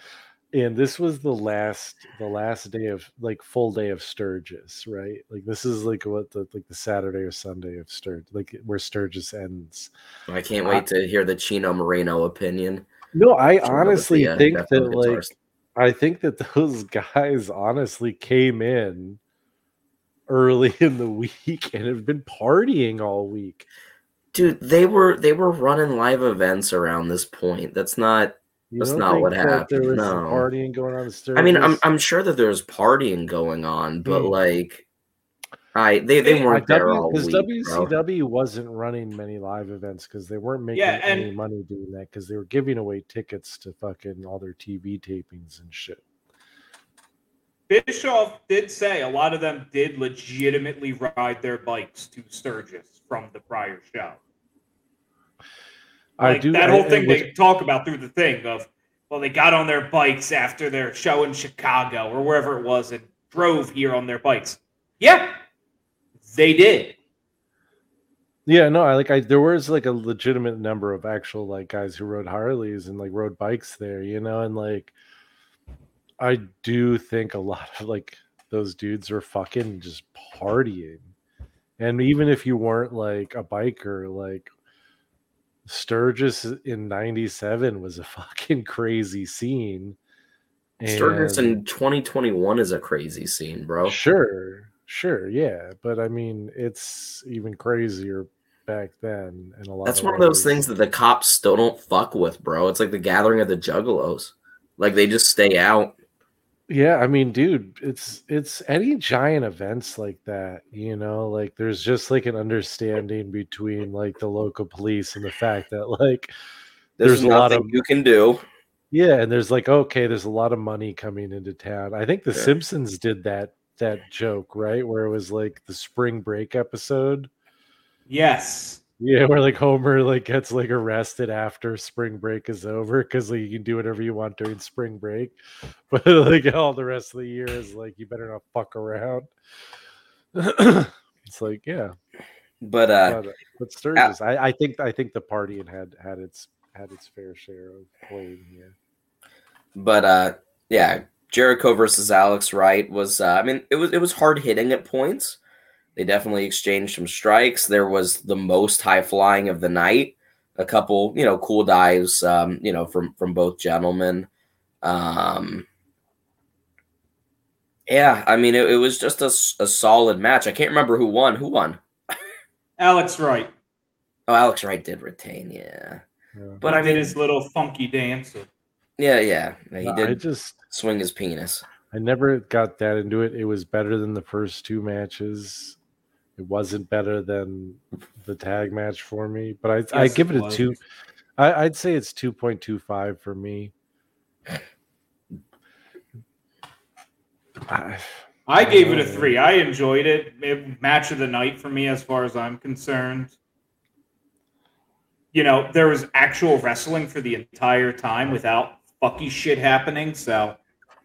And this was the last the last day of like full day of Sturgis, right? Like this is like what the like the Saturday or Sunday of Sturgis, like where Sturgis ends. i can't wait to hear the chino moreno opinion No, I Chino honestly the, uh, think that like. I think that those guys honestly came in early in the week and have been partying all week. Dude, they were they were running live events around this point. That's not You That's don't what happened, There was some no. partying going on. In I mean, I'm I'm sure that there's partying going on, but Hmm. like I they, they weren't Uh, there W- all because week. bro. WCW wasn't running many live events because they weren't making Yeah, and- any money doing that because they were giving away tickets to fucking all their TV tapings and shit. Bischoff did say a lot of them did legitimately ride their bikes to Sturgis from the prior show. I Like do that whole I thing was- they talk about through the thing of well, they got on their bikes after their show in Chicago or wherever it was and drove here on their bikes. Yeah, they did. Yeah, no, I like I there was like a legitimate number of actual like guys who rode Harleys and like rode bikes there, you know, and like I do think a lot of like those dudes are fucking just partying. And even if you weren't like a biker, like Sturgis in 97 was a fucking crazy scene. Sturgis in 2021 is a crazy scene, bro. Sure, sure, yeah, but I mean, it's even crazier back then. In a lot, That's one of those things that the cops still don't fuck with, bro. It's like the gathering of the juggalos. Like they just stay out. Yeah, I mean, dude, it's it's any giant events like that, you know, like there's just like an understanding between like the local police and the fact that like There's, There's a lot of- you can do. yeah, and there's like okay, there's a lot of money coming into town. I think the Yeah. Simpsons did that that joke, right? Where it was like the spring break episode. Yes. Yeah, where like Homer like gets like arrested after spring break is over because like you can do whatever you want during spring break, but like all the rest of the year is like you better not fuck around. it's like yeah, But uh but, but Sturgis, I, I think I think the party had had its had its fair share of playing here. but uh yeah, Jericho versus Alex Wright was uh, I mean it was it was hard hitting at points. They definitely exchanged some strikes. There was the most high flying of the night. A couple, you know, cool dives um, you know, from from both gentlemen. Um Yeah, I mean it, it was just a solid match. I can't remember who won. Who won? Alex Wright. Oh, Alex Wright did retain, yeah. Yeah. But But I I mean- did his little funky dance. Yeah, yeah. He No, I did just swing his penis. I never got that into it. It was better than the first two matches. It wasn't better than the tag match for me, but I I Yes, give it it a was. two. I, I'd say it's two point two five for me. I, I gave it a Oh. three. I enjoyed it. It- Match of the night for me, as far as I'm concerned. You know, there was actual wrestling for the entire time without fucky shit happening. So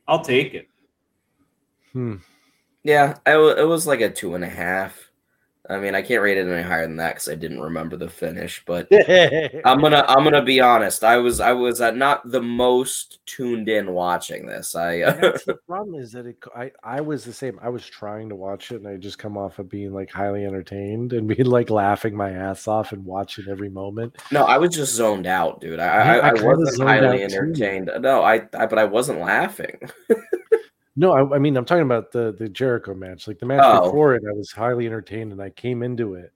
I'll take it. hmm. Yeah, I w- it was like a two and a half. I mean, I can't rate it any higher than that because I didn't remember the finish. But I'm gonna I'm gonna be honest. I was I was uh, not the most tuned in watching this. I uh, that's the problem is that it, I I was the same. I was trying to watch it, and I just come off of being like highly entertained and being like laughing my ass off and watching every moment. no, I was just zoned out, dude. I Yeah, I, I I, wasn't highly out too. entertained. No, I, I but I wasn't laughing. No, I, I mean I'm talking about the the Jericho match. Like the match Oh. before it, I was highly entertained and I came into it,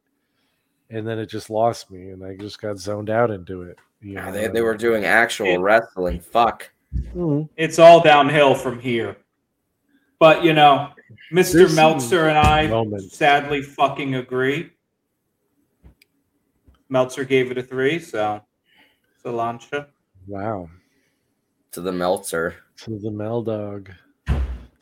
and then it just lost me, and I just got zoned out into it. you Yeah, know, they they were doing actual It- wrestling. Fuck. Mhm. It's all downhill from here. But you know, Mr. There's Meltzer and I moments. sadly fucking agree. Meltzer gave it a three, so Solancha. Wow, To the Meltzer. to the Mel Dog.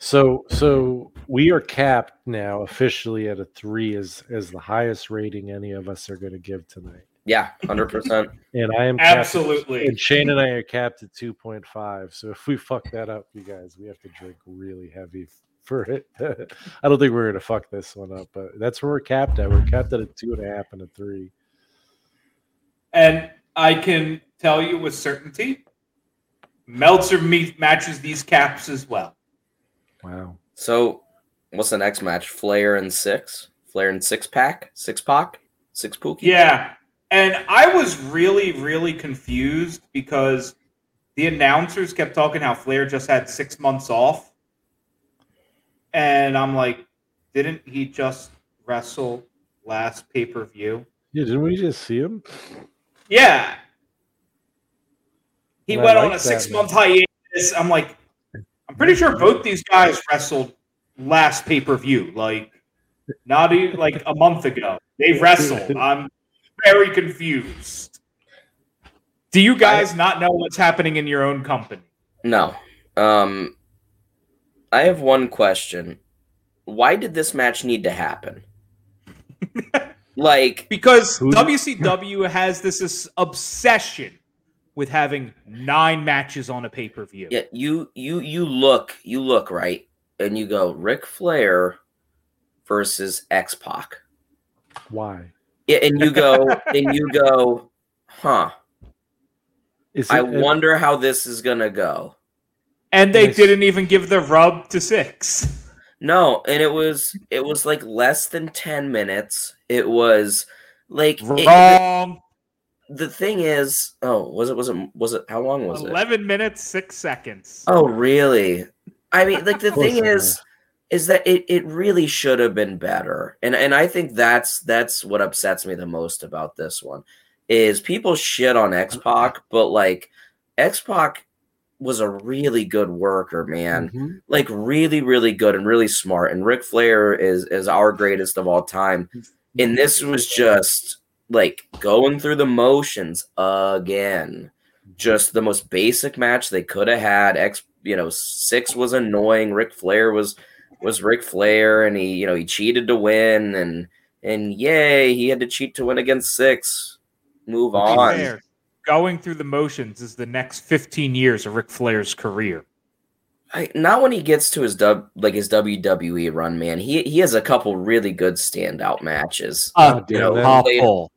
So so we are capped now officially at a three as as the highest rating any of us are going to give tonight. Yeah, hundred percent. And I am capped at- Absolutely. and Shane and I are capped at 2.5. So if we fuck that up, you guys, we have to drink really heavy for it. I don't think we're gonna fuck this one up, but that's where we're capped at. We're capped at a two and a half and a three. And I can tell you with certainty, Meltzer meet, matches these caps as well. Wow. So, what's the next match? Flair and Syxx. Flair and six pack. Six pack. Six pookie. Yeah. And I was really, really confused because the announcers kept talking how Flair just had six months off. And I'm like, didn't he just wrestle last pay per view? Yeah, didn't we just see him? Yeah. He I went like on a six month hiatus. I'm like, I'm pretty sure both these guys wrestled last pay per view, like not even like a month ago. They wrestled. I'm very confused. Do you guys not know what's happening in your own company? No. Um, I have one question. Why did this match need to happen? like, Because Who- WCW has this, this obsession with having nine matches on a pay per view. yeah, you you you look you look right, and you go Ric Flair versus X Pac. Why? Yeah, and you go and you go, huh? Is I it- it- wonder how this is gonna go. And they Yes. didn't even give the rub to Syxx. No, and it was it was like less than ten minutes. It was like it- Wrong. The thing is, oh, was it was it was it how long was it? 11 minutes, six seconds. Oh, really? I mean, like the thing is, is that it, it really should have been better, and and I think that's that's what upsets me the most about this one, is people shit on X Pac, but like X Pac was a really good worker, man, Mhm. like really really good and really smart, and Ric Flair is is our greatest of all time, and this was just like going through the motions again just the most basic match they could have had. X, you know, Syxx was annoying. Ric Flair was was Ric Flair, and he, you know, he cheated to win, and and yay, he had to cheat to win against Syxx. Move be on. fair, Going through the motions is the next 15 years of Ric Flair's career. I, not when he gets to his dub like his WWE run, man. He he has a couple really good standout matches. God damn, that- couple.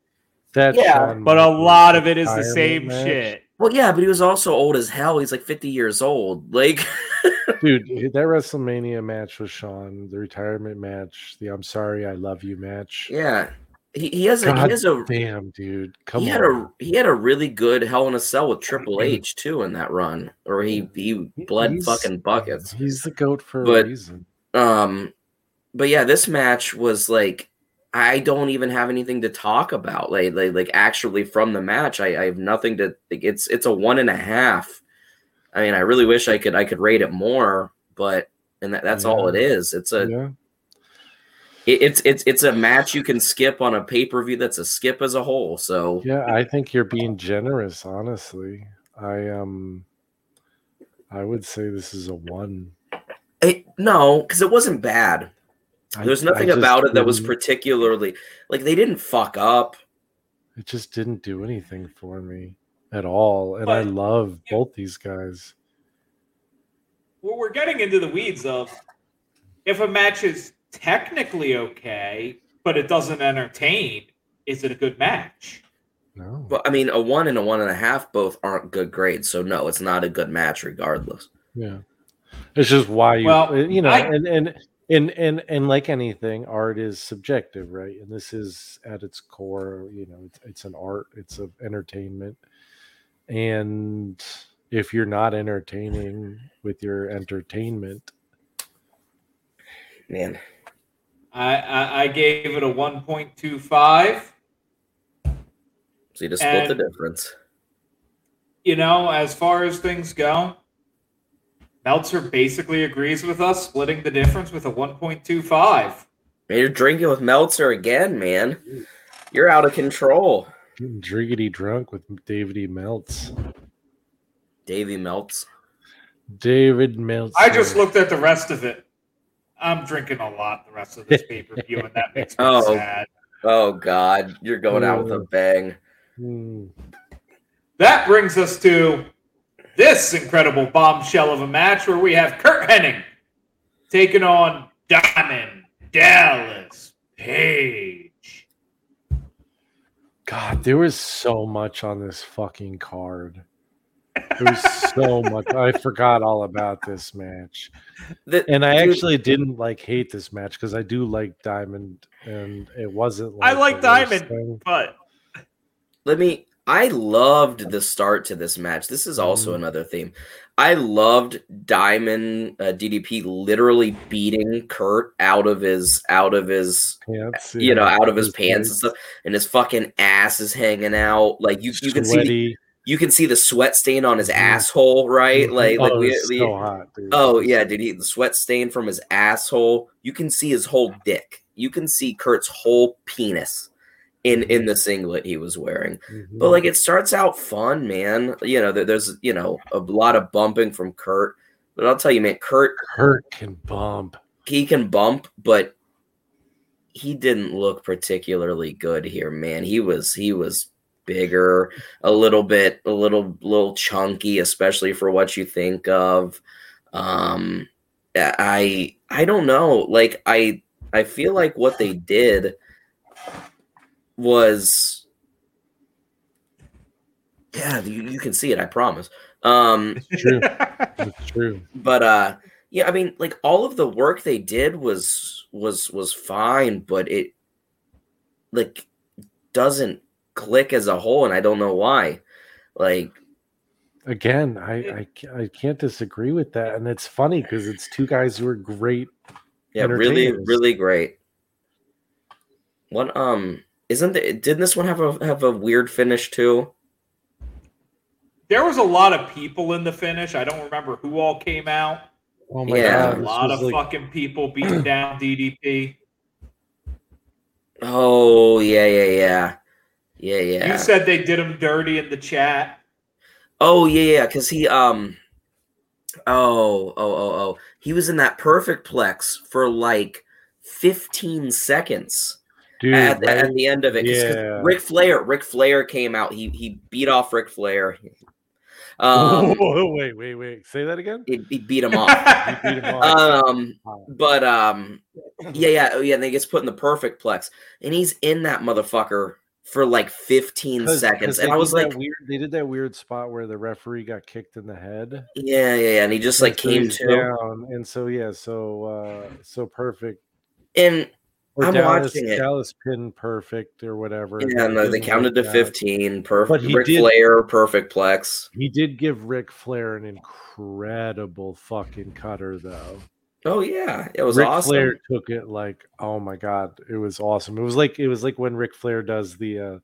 That Yeah, Shawn But a lot of it is the same match- shit. Well, yeah, but he was also old as hell. He's like fifty years old. Like, Dude, that WrestleMania match with Shawn, the retirement match, the I'm sorry, I love you match. yeah, he, he has a God he has a Damn, dude. Come he on. had a he had a really good Hell in a Cell with Triple H too in that run, or he he bled He's- fucking buckets. He's the goat for But- a reason. Um, but yeah, this match was like I don't even have anything to talk about. Like like, like actually from the match, I, I have nothing to. Like, it's it's a one and a half. I mean, I really wish I could I could rate it more, but and that, that's all it Yeah. is. It's a yeah. it, it's it's it's a match you can skip on a pay per view. That's a skip as a whole. So Yeah, I think you're being generous, honestly. I um I would say this is a one. It, no, because it wasn't bad. I- There's I nothing just about it that was particularly like they didn't fuck up. it just didn't do anything for me at all. And I But- love both these guys. Well, we're getting into the weeds of if a match is technically okay, but it doesn't entertain, is it a good match? No. Well, I mean, a one and a one and a half both aren't good grades, so no, it's not a good match regardless. Yeah. It's just why you Well, you know, I- and and and and and like anything, art is subjective, right? And this is at its core, you know, it's, it's an art, it's a entertainment. And if you're not entertaining with your entertainment, Man, I, I, I gave it a 1.25. so you just split the difference. You know, as far as things go, Meltzer basically agrees with us, splitting the difference with a 1.25. Man, you're drinking with Meltzer again, man. You're out of control. getting driggity drunk with David E. Melts. Davy melts. David Meltz. I just looked at the rest of it. I'm drinking a lot the rest of this pay per view, and that makes me Oh. sad. Oh God, you're going out with a bang. Hmm. That brings us to this incredible bombshell of a match where we have Curt Hennig taking on Diamond Dallas Page. God, there was so much on this fucking card. There was so much. I forgot all about this match. The- And I dude, actually didn't like hate this match because I do like Diamond and it wasn't I like like the worst Diamond. thing. But let me. I loved the start to this match. This is also Mhm. another theme. I loved Diamond uh, DDP literally beating Curt out of his out of his Pants, you know out of his his pants and stuff, and his fucking ass is hanging out. Like you you can see the, you can see the sweat stain on his Mhm. asshole, right? Mhm. Like like oh, we, it's we so hot. Oh yeah, dude. He, the sweat stain from his asshole. You can see his whole dick. You can see Curt's whole penis in in the singlet he was wearing. Mhm. But like, it starts out fun, man. You know, there- there's you know a lot of bumping from Curt. But I'll tell you, man, Curt Curt can bump. he can bump, but he didn't look particularly good here, man. He was he was bigger, a little bit, a little little chunky, especially for what you think of. Um I I don't know. Like I I feel like what they did was yeah, you, you can see it, I promise. Um It's true. it's true. but uh yeah i mean like all of the work they did was was was fine but it like doesn't click as a whole and i don't know why like Again, I, I I can't disagree with that, and it's funny because it's two guys who are great. yeah really really great what um isn't it? didn't this one have a have a weird finish too There was a lot of people in the finish. I don't remember who all came out. Oh my Yeah. god, a lot of like- fucking people beating down DDP. oh yeah yeah yeah yeah yeah You said they did him dirty in the chat. Oh yeah, yeah, because he um oh oh oh oh he was in that perfect plex for like 15 seconds dude. at, the, at the end of it. 'cause- 'cause Yeah. Ric Flair, Ric Flair came out. He he beat off Ric Flair. Um, Whoa, wait, wait, wait. Say that again. he, he beat him off. Beat him off. Um, but um, yeah, yeah, oh yeah. And he gets put in the perfect plex, and he's in that motherfucker for like 15 'Cause- seconds, 'cause and I was like, weird. They did that weird spot where the referee got kicked in the head. yeah, yeah, yeah, and he just like And came to, down, and so yeah, so uh so perfect. and Or I'm Dallas, watching it. Dallas pin perfect or whatever. Yeah, no, they counted to out. 15. Perfect. But he Ric did- Flair, perfect plex. He did give Ric Flair an incredible fucking cutter though. Oh yeah, it was Ric awesome. Flair took it like, oh my god, it was awesome. It was like it was like when Ric Flair does the uh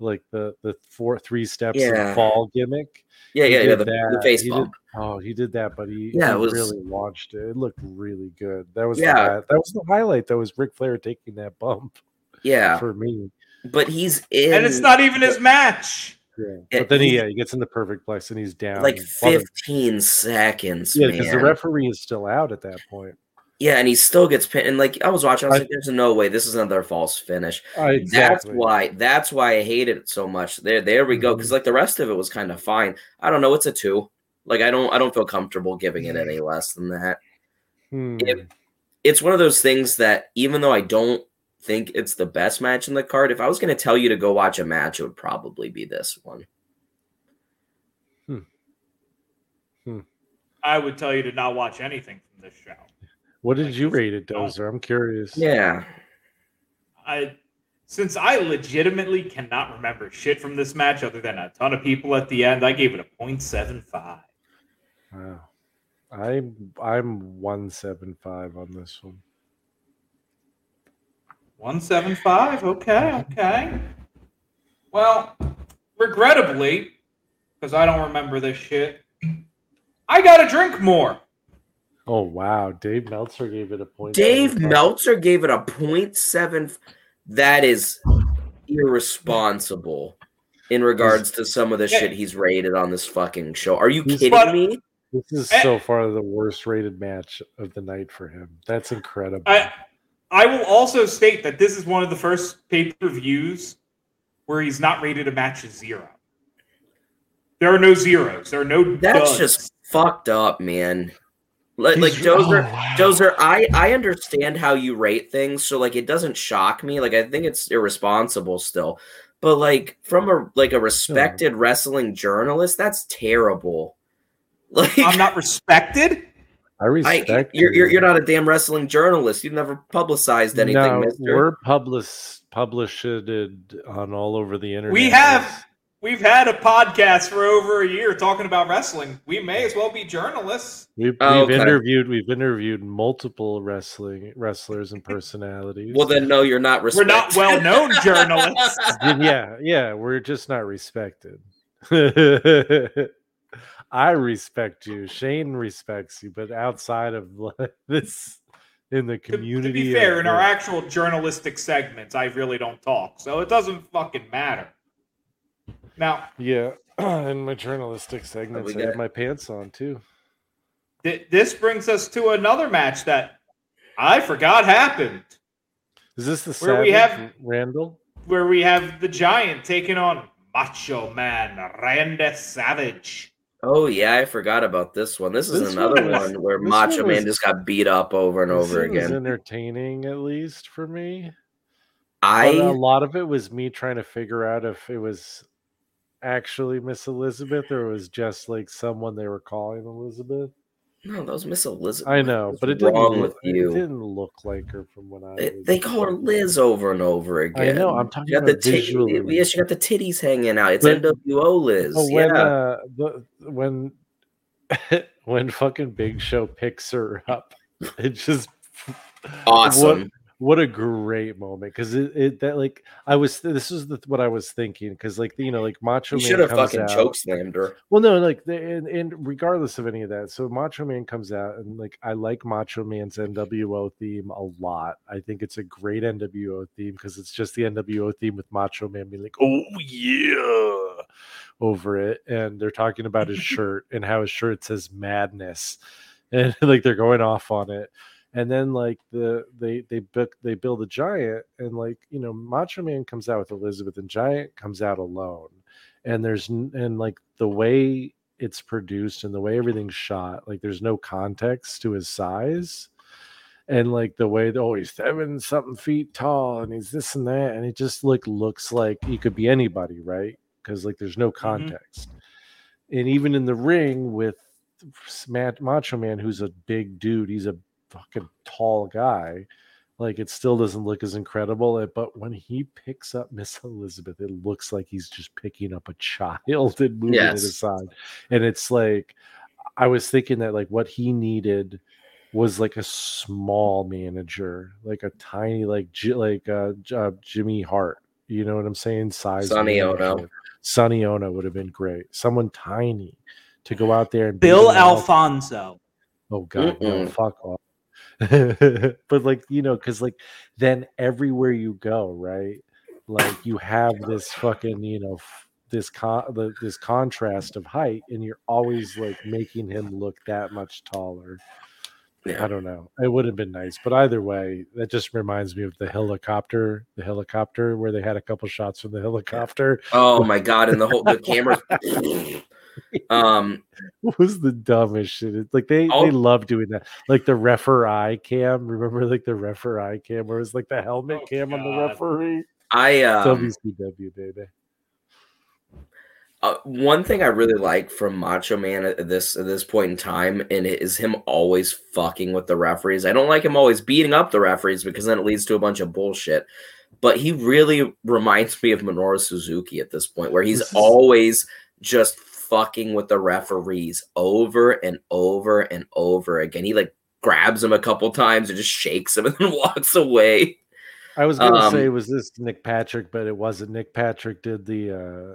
like the the four three steps Yeah. fall gimmick. yeah, yeah, yeah. did The, the that. face He did- Oh, he did that, but he, Yeah, he it was- really launched it. It looked really good. That was Yeah. the, that was the highlight. That was Ric Flair taking that bump Yeah, for me. but he's in and it's not even his match. Yeah. Yeah, but then he, yeah, he gets in the perfect plex and he's down like 15 seconds. Yeah, because the referee is still out at that point. Yeah, and he still gets pinned. And like I was watching, I was I- like, "There's no way this is another false finish." Uh, exactly. That's why. That's why I hated it so much. There, there we go. Mm-hmm. Because like the rest of it was kind of fine. I don't know. It's a two. Like I don't. I don't feel comfortable giving it any less than that. Hmm. If- it's one of those things that even though I don't think it's the best match in the card, if I was going to tell you to go watch a match, it would probably be this one. Hmm. Hmm. I would tell you to not watch anything from this show. What did like you rate it. Dozer? I'm curious. Yeah. I since I legitimately cannot remember shit from this match other than a ton of people at the end, I gave it a 0.75. Wow. I'm I'm one seven five on this one. 175. Okay, okay. Well, regrettably, because I don't remember this shit, I gotta drink more. Oh wow, Dave Meltzer gave it a point. Dave 75. Meltzer gave it a seven. That is irresponsible in regards to some of the Yeah. shit he's rated on this fucking show. Are you He's- kidding But- me? This is so far the worst rated match of the night for him. That's incredible. I I will also state that this is one of the first pay-per-views where he's not rated a match as zero. There are no zeros. There are no That's duds. just fucked up, man. Like, like Dozer, oh, wow. Dozer, I I understand how you rate things, so like it doesn't shock me. Like I think it's irresponsible still, but like from a like a respected wrestling journalist, that's terrible. Like I'm not respected. I I, respect. you're, you're you. you're not a damn wrestling journalist. You've never publicized anything, no, Mister. We're published published on all over the internet. We have we've had a podcast for over a year talking about wrestling. We may as well be journalists. We've, Oh, we've okay. interviewed we've interviewed multiple wrestling wrestlers and personalities. Well, then no, you're not. We're not well-known journalists. Yeah, yeah, we're just not respected. I respect you. Shane respects you, but outside of this, in the To, to community, be fair, of in our actual journalistic segments, I really don't talk, so it doesn't fucking matter. Now, yeah, in my journalistic segments, I got? have my pants on too. th- this brings us to another match that I forgot happened, Is this the Where we have- Randall? where we have the Giant taking on Macho Man Randy Savage. Oh yeah, I forgot about this one. This is This another one one, where Macho one Man was- just got beat up over and This over one was again. entertaining, at least for me. I But a lot of it was me trying to figure out if it was actually Miss Elizabeth or it was just like someone they were calling Elizabeth. no, that was Miss Elizabeth. I know, What's but it didn't look, you. It didn't look like her from when I. They, they call her Liz over and over again. I know, I'm talking She the about tit- visually. Yes, you got the titties hanging out. It's But- NWO Liz. When yeah. uh, the when when fucking Big Show picks her up, it just awesome. What, a great moment because it, it that like I was this is the, what I was thinking because like you know like Macho You Man should have fucking out, choke slammed her. Well, no, like, the, and, and regardless of any of that, so Macho Man comes out, and like, I like Macho Man's NWO theme a lot. I think it's a great NWO theme because it's just the NWO theme with Macho Man being like, "Oh yeah," over it, and they're talking about his shirt and how his shirt says "Madness," and like they're going off on it. And then like the they they book they build a giant and like you know Macho Man comes out with Elizabeth and Giant comes out alone and there's and like the way it's produced and the way everything's shot like there's no context to his size and like the way oh he's seven something feet tall and he's this and that and it just like looks like he could be anybody right? Because like there's no mm-hmm. context and even in the ring with Matt Macho Man who's a big dude he's a fucking tall guy like it still doesn't look as incredible uh, but when he picks up miss elizabeth it looks like he's just picking up a child and moving Yes. it aside and it's like i was thinking that like what he needed was like a small manager like a tiny like like uh, uh jimmy hart you know what i'm saying size Sonny Onoo. manager. sonny onoo would have been great someone tiny to go out there and Bill them all. Alfonso. Oh god, no, fuck off. but like you know, because like then everywhere you go, right? Like you have this fucking you know f- this con the, this contrast of height, and you're always like making him look that much taller. Yeah. I don't know. It would have been nice, but either way, that just reminds me of the helicopter, the helicopter where they had a couple shots from the helicopter. Oh my god! And the whole the camera. um. was the dumbest shit. It's like they Oh. they love doing that. Like the referee cam. Remember like the referee cam where it was like the helmet Oh, cam on the referee? I um. WCW baby. Uh, one thing I really like from Macho Man at this at this point in time, and it is him always fucking with the referees. I don't like him always beating up the referees because then it leads to a bunch of bullshit. But he really reminds me of Minoru Suzuki at this point, where he's always just fucking with the referees over and over and over again. He like grabs him a couple times and just shakes him and then walks away. I was gonna Um, say was this Nick Patrick, but it wasn't. Nick Patrick did the uh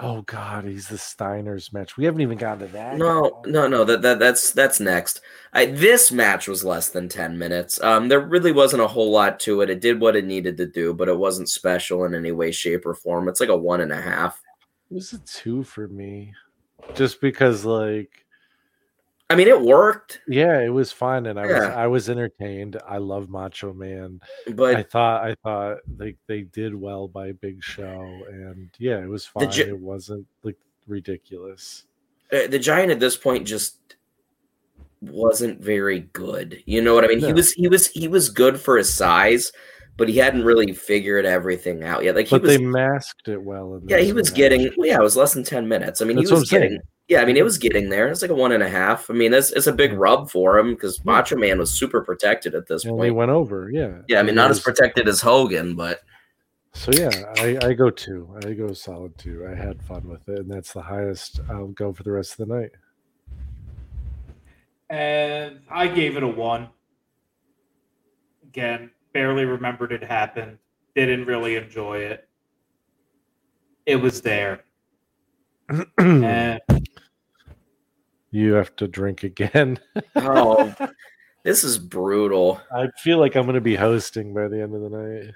oh god, he's the Steiners match. We haven't even gotten to that. No, yet. no, no. That, that that's that's next. I, this match was less than ten minutes. Um, there really wasn't a whole lot to it. It did what it needed to do, but it wasn't special in any way, shape, or form. It's like a one and a half. It was a two for me. Just because like I mean, it worked, yeah, it was fun and I was I was entertained. I love Macho Man. but I thought I thought they they did well by Big Show, and yeah, it was fine. gi- it wasn't like ridiculous. uh, the giant at this point just wasn't very good. You know what I mean? He was he was he was good for his size, but he hadn't really figured everything out yet. Like he But was, they masked it well. In yeah, he was match. getting. Well, yeah, it was less than ten minutes. I mean, That's he was I'm saying. getting. Yeah, I mean, it was getting there. It's like a one and a half. I mean, that's it's a big rub for him because Yeah. Macho Man was super protected at this and they point. went over. Yeah, Yeah, I mean, not it as protected as Hogan, but So yeah, I, I go two. I go solid two. I had fun with it, and that's the highest I'll go for the rest of the night. And I gave it a one. Again, barely remembered it happened. Didn't really enjoy it. It was there. and you have to drink again. Oh, this is brutal. I feel like I'm going to be hosting by the end of the night.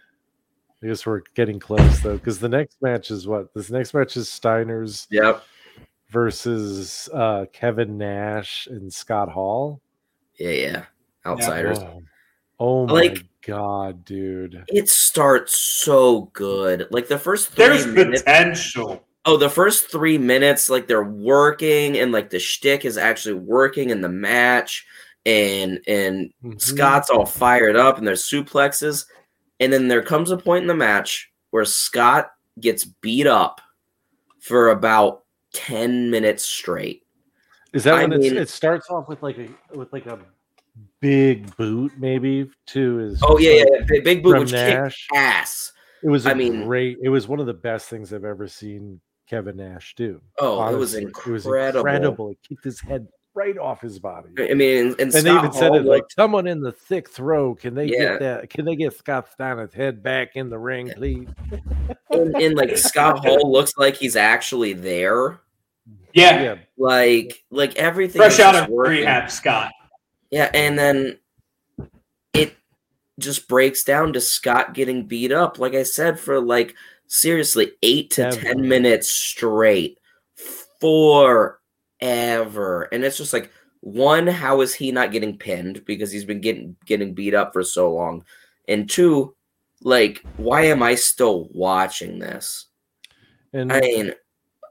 I guess we're getting close though, because the next match is what? This next match is Steiner's Yep. versus uh, Kevin Nash and Scott Hall. Yeah, yeah. Outsiders. Oh, oh my Like- god, dude! It starts so good. Like the first three there's minutes. potential. Oh, the first three minutes, like they're working, and like the shtick is actually working in the match, and and Mhm. Scott's all fired up, and there's suplexes, and then there comes a point in the match where Scott gets beat up for about ten minutes straight. Is that I when mean- it starts off with like a with like a big boot maybe too? Is Oh yeah, yeah, yeah. Big, big boot, from which kicked ass. It was I mean- great. It was one of the best things I've ever seen Kevin Nash do. Oh, it was honestly. incredible. incredible. It kicked his head right off his body. I mean, and, and they Scott even said Hall it like someone in the thick throw. Can they Yeah. get that? Can they get Scott Steiner's head back in the ring, please? and, and like Scott Hall looks like he's actually there. Yeah. Yeah, Like, like everything. Fresh out of working. rehab, Scott. Yeah, and then it just breaks down to Scott getting beat up. Like I said, for like seriously eight to Ever. ten minutes straight, forever, and it's just like one, how is he not getting pinned because he's been getting getting beat up for so long, and two, like why am I still watching this? and I mean,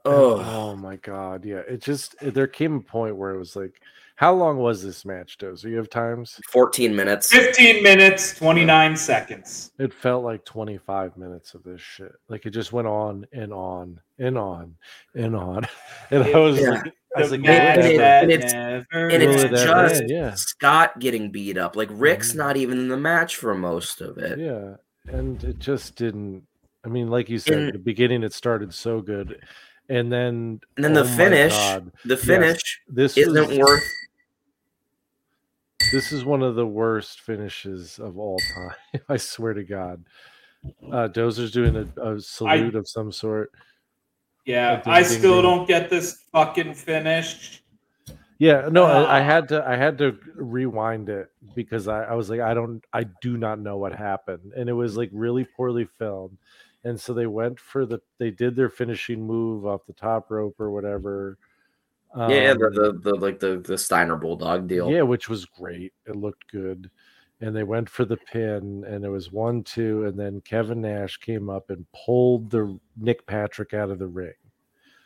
oh, oh my god, yeah. It just there came a point where it was like, how long was this match, Dozer? You have times? 14 minutes. 15 minutes, 29 seconds. It felt like 25 minutes of this shit. Like it just went on and on and on and on. And I was Yeah. like, I was like, match it and it's- and it's will just end? yeah. Scott getting beat up. Like Rick's Mhm. not even in the match for most of it. Yeah, and it just didn't. I mean, like you said, And- the beginning it started so good, and then And then the oh my finish, God, the finish this isn't was, worth. This is one of the worst finishes of all time. I swear to God. Uh, Dozer's doing a, a salute of some sort. Yeah, I still ding. don't get this fucking finish. Yeah, no, I, I Ah. had to I had to rewind it because I, I was like, I don't I do not know what happened. And it was like really poorly filmed. And so they went for the they did their finishing move off the top rope or whatever. Yeah, the, Um, the the like the the Steiner Bulldog deal. Yeah, which was great. It looked good. And they went for the pin, and it was one, two, and then Kevin Nash came up and pulled the Nick Patrick out of the ring.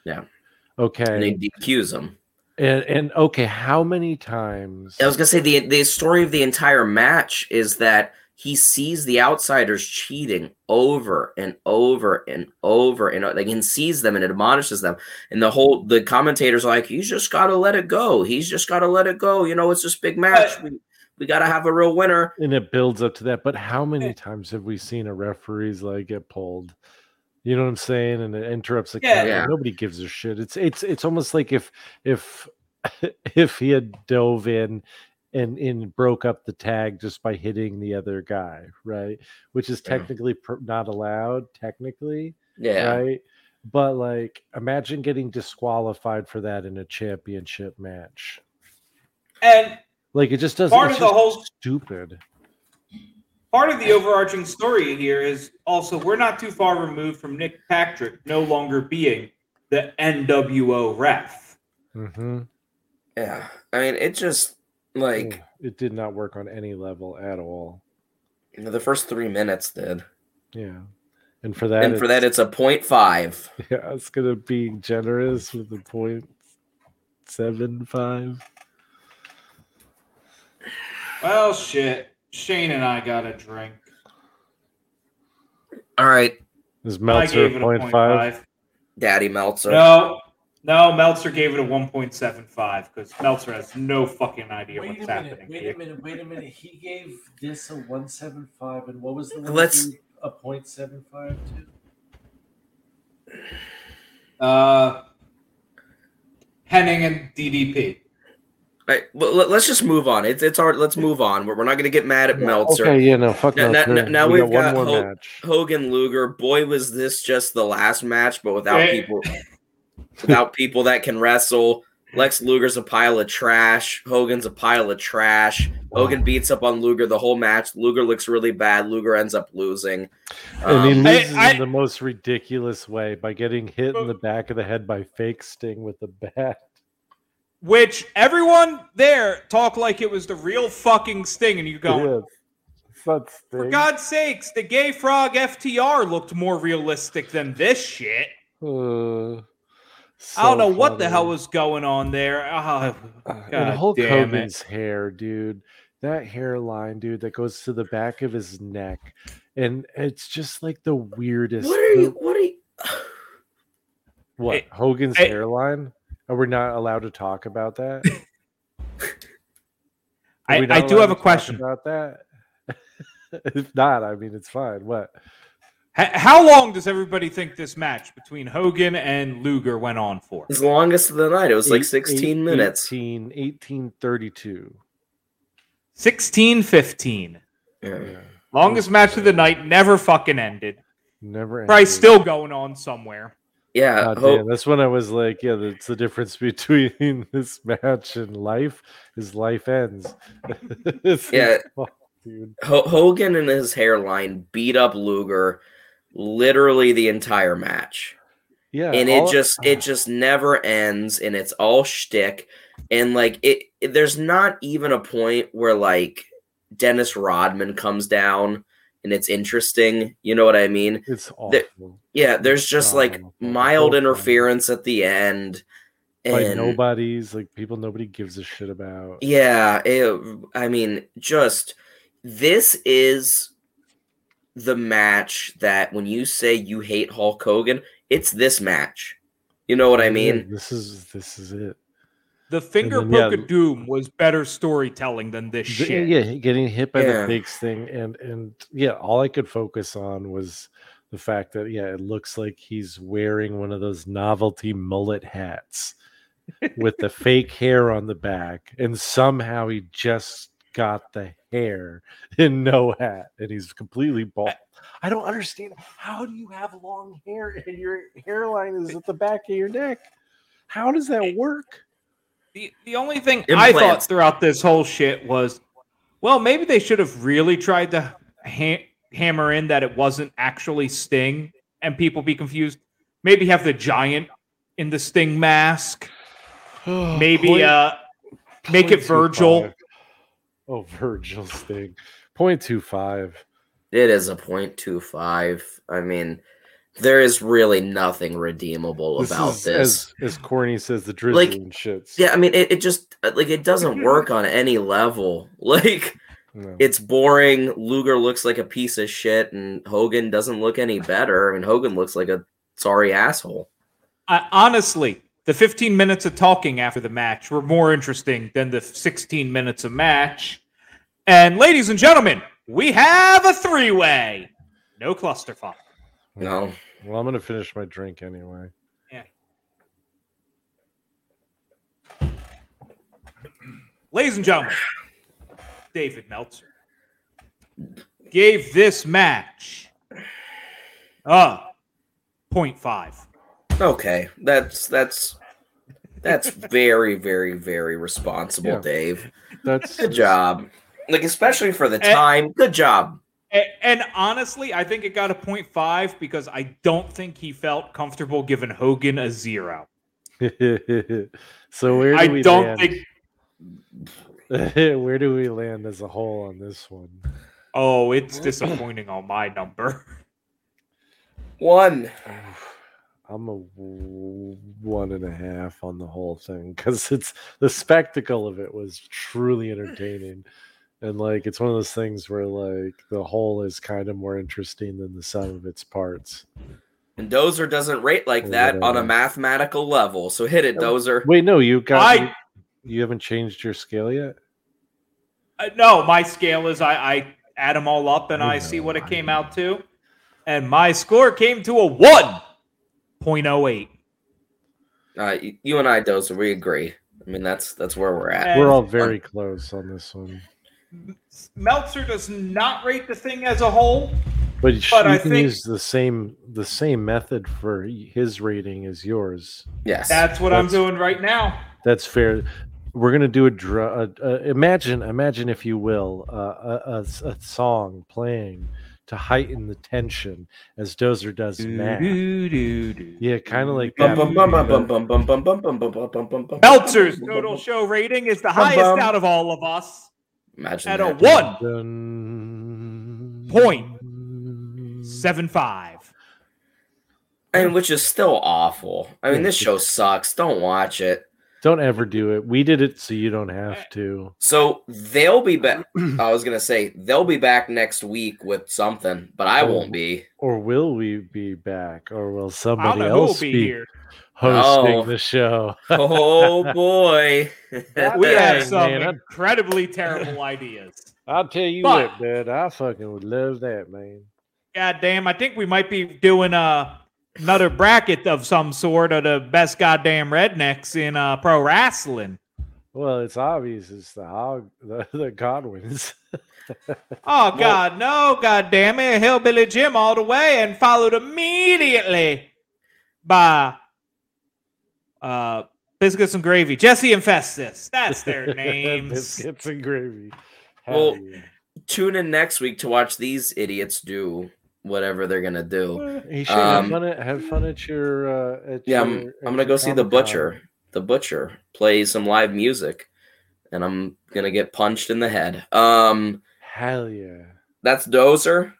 Yeah. Okay. And they DQs him. And and okay, how many times I was gonna say the the story of the entire match is that he sees the outsiders cheating over and over and over and o- like and sees them and admonishes them and the whole the commentators are like he's just got to let it go he's just got to let it go you know it's this big match we, we got to have a real winner and it builds up to that. But how many times have we seen a referee's like get pulled? You know what I'm saying? And it interrupts the Yeah. count. Yeah. Nobody gives a shit. It's it's it's almost like if if if he had dove in and and broke up the tag just by hitting the other guy, right? Which is Yeah. technically pr- not allowed, technically, yeah right? But like, imagine getting disqualified for that in a championship match. And Like, it just doesn't. Part it's of the whole- stupid. part of the overarching story here is also we're not too far removed from Nick Patrick no longer being the NWO ref. hmm yeah i mean it just like it did not work on any level at all. you know, the first three minutes did Yeah, and for that, and for that it's a point five yeah, it's gonna be generous with the point seven five. Well, shit. Shane and I got a drink. all right Is I Meltzer gave it point point five? five. daddy meltzer No, no, Meltzer gave it a 1.75 because Meltzer has no fucking idea Wait what's a minute, happening wait here. a minute, wait a minute. He gave this a 175, and what was the one? Let's- a point seven five to? Uh, Hennig and DDP. All right, well, let- let's just move on. It's it's hard. Let's move on. We're, we're not going to get mad at Meltzer. Okay, yeah, no, fuck Now- no. now- sure. now we we've got got one more Ho- match. Hogan Luger. Boy, was this just the last match, but without Hey. people, without people that can wrestle. Lex Luger's a pile of trash. Hogan's a pile of trash. Hogan beats up on Luger the whole match. Luger looks really bad. Luger ends up losing. And he Um, loses I- in the most ridiculous way by getting hit in the back of the head by fake Sting with a bat. Which everyone there talked like it was the real fucking Sting, and you go, Yeah. For God's sakes, the Gay Frog FTR looked more realistic than this shit. Uh, I don't so know what the hell was going on there. Uh, God and Hulk damn it. Hogan's hair, dude. That hairline, dude, that goes to the back of his neck, and it's just like the weirdest. what are you? What are you? What Hey, Hogan's hey. hairline? Are we not allowed to talk about that? I, I do have a question. about that. if not, I mean, it's fine. What? H- how long does everybody think this match between Hogan and Luger went on for? It's the longest of the night. It was like 16 eight- minutes. 18, 1832. 16 15. Yeah. Yeah. Longest match of the night, never fucking ended. Never. Probably still going on somewhere. Yeah, God Ho- damn, that's when I was like, yeah, that's the difference between this match and life is life ends. It's like, Yeah. fuck, dude. Ho- Hogan and his hairline beat up Luger literally the entire match. Yeah. and it all- just it just never ends and it's all shtick and like it, it- there's not even a point where like Dennis Rodman comes down and it's interesting you know what I mean it's awful. there- yeah there's just like mild interference at the end and nobody's like people nobody gives a shit about. yeah it, I mean just this is the match that when you say you hate Hulk Hogan it's this match you know what I Yeah, mean this is this is it. The finger then, yeah, of doom was better storytelling than this The- shit. Yeah, getting hit by Yeah. the fake Sting, and and yeah, all I could focus on was the fact that yeah, it looks like he's wearing one of those novelty mullet hats with the fake hair on the back, and somehow he just got the hair and no hat, and he's completely bald. I don't understand. How do you have long hair and your hairline is at the back of your neck? How does that work? The, the only thing I thought throughout this whole shit was, well, maybe they should have really tried to ha- hammer in that it wasn't actually Sting and people be confused. Maybe have the giant in the Sting mask. Maybe Point- uh, make it Virgil. Oh, Virgil's thing. 0.25. It is a point two five. I mean, there is really nothing redeemable about is, this. As, as Corny says, the drizzling Like, shits. Yeah, I mean, it, it just like it doesn't work on any level. Like No. it's boring. Luger looks like a piece of shit, and Hogan doesn't look any better. I mean, Hogan looks like a sorry asshole. I, honestly, the 15 minutes of talking after the match were more interesting than the 16 minutes of match. And ladies and gentlemen, we have a three way. No clusterfuck. No, Well, I'm going to finish my drink anyway. Yeah. Ladies and gentlemen, David Meltzer gave this match uh 0.5. okay, that's that's that's very, very, very responsible, Yeah. Dave. That's Good job. Like especially for the Eh. time. Good job. A- And honestly, I think it got a 0.5 because I don't think he felt comfortable giving Hogan a zero. so where do I we don't land? think. where do we land as a whole on this one? Oh, it's disappointing on my number. One. I'm a one and a half on the whole thing because it's the spectacle of it was truly entertaining, and like it's one of those things where like the whole is kind of more interesting than the sum of its parts. And Dozer doesn't rate like that on a mathematical level. So hit it, Dozer. Wait, no, you got I- you, you haven't changed your scale yet. Uh, no, my scale is I, I add them all up and I I see what it came out to. and my score came to a 1.08. Uh, y- you and I, Dozer, we agree. I mean, that's that's where we're at. And- We're all very close on this one. Meltzer does not rate the thing as a whole. But, but you can think, use the same the same method for his rating as yours. Yes, that's what that's, I'm doing right now. That's fair. We're gonna do a draw. Uh, imagine, imagine if you will, uh, a, a, a, song playing to heighten the tension as Dozer does math. Yeah, kind of like Meltzer's total show rating is the highest out of all of us. Imagine at a 1.75. And which is still awful. I mean, this show sucks. Don't watch it. Don't ever do it. We did it so you don't have eh. to. So they'll be back. I was gonna say they'll be back next week with something, but I Oh. won't be. Or will we be back? Or will somebody know who will else be be here. Hosting No. the show? Oh boy, We have some man, I- incredibly terrible ideas. I'll tell you But- what, man. I fucking would love that, man. God damn, I think we might be doing uh, another bracket of some sort of the best goddamn rednecks in uh, pro wrestling. Well, it's obvious it's the hog, the, the Godwins. Oh God, no, God damn it, Hillbilly Jim all the way, and followed immediately by uh, Biscuits and Gravy, Jesse and Festus. That's their names. Biscuits and gravy. Well, Hell yeah. tune in next week to watch these idiots do whatever they're gonna do. You should have Um, fun at have fun at your. Uh, at Yeah, your, I'm, at I'm gonna go see the Comic-Con. butcher. The butcher play some live music, and I'm gonna get punched in the head. Um, Hell yeah! that's Dozer.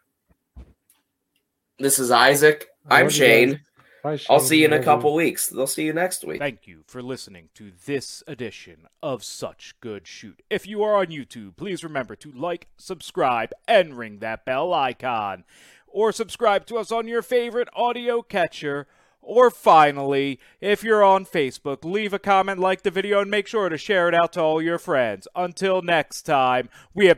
This is Isaac. I'm Love guys. Shane. Bye, I'll see you in a couple weeks. They'll see you next week. Thank you for listening to this edition of Such Good Shoot. If you are on YouTube, please remember to like, subscribe, and ring that bell icon. Or subscribe to us on your favorite audio catcher. Or finally, if you're on Facebook, leave a comment, like the video, and make sure to share it out to all your friends. Until next time, we have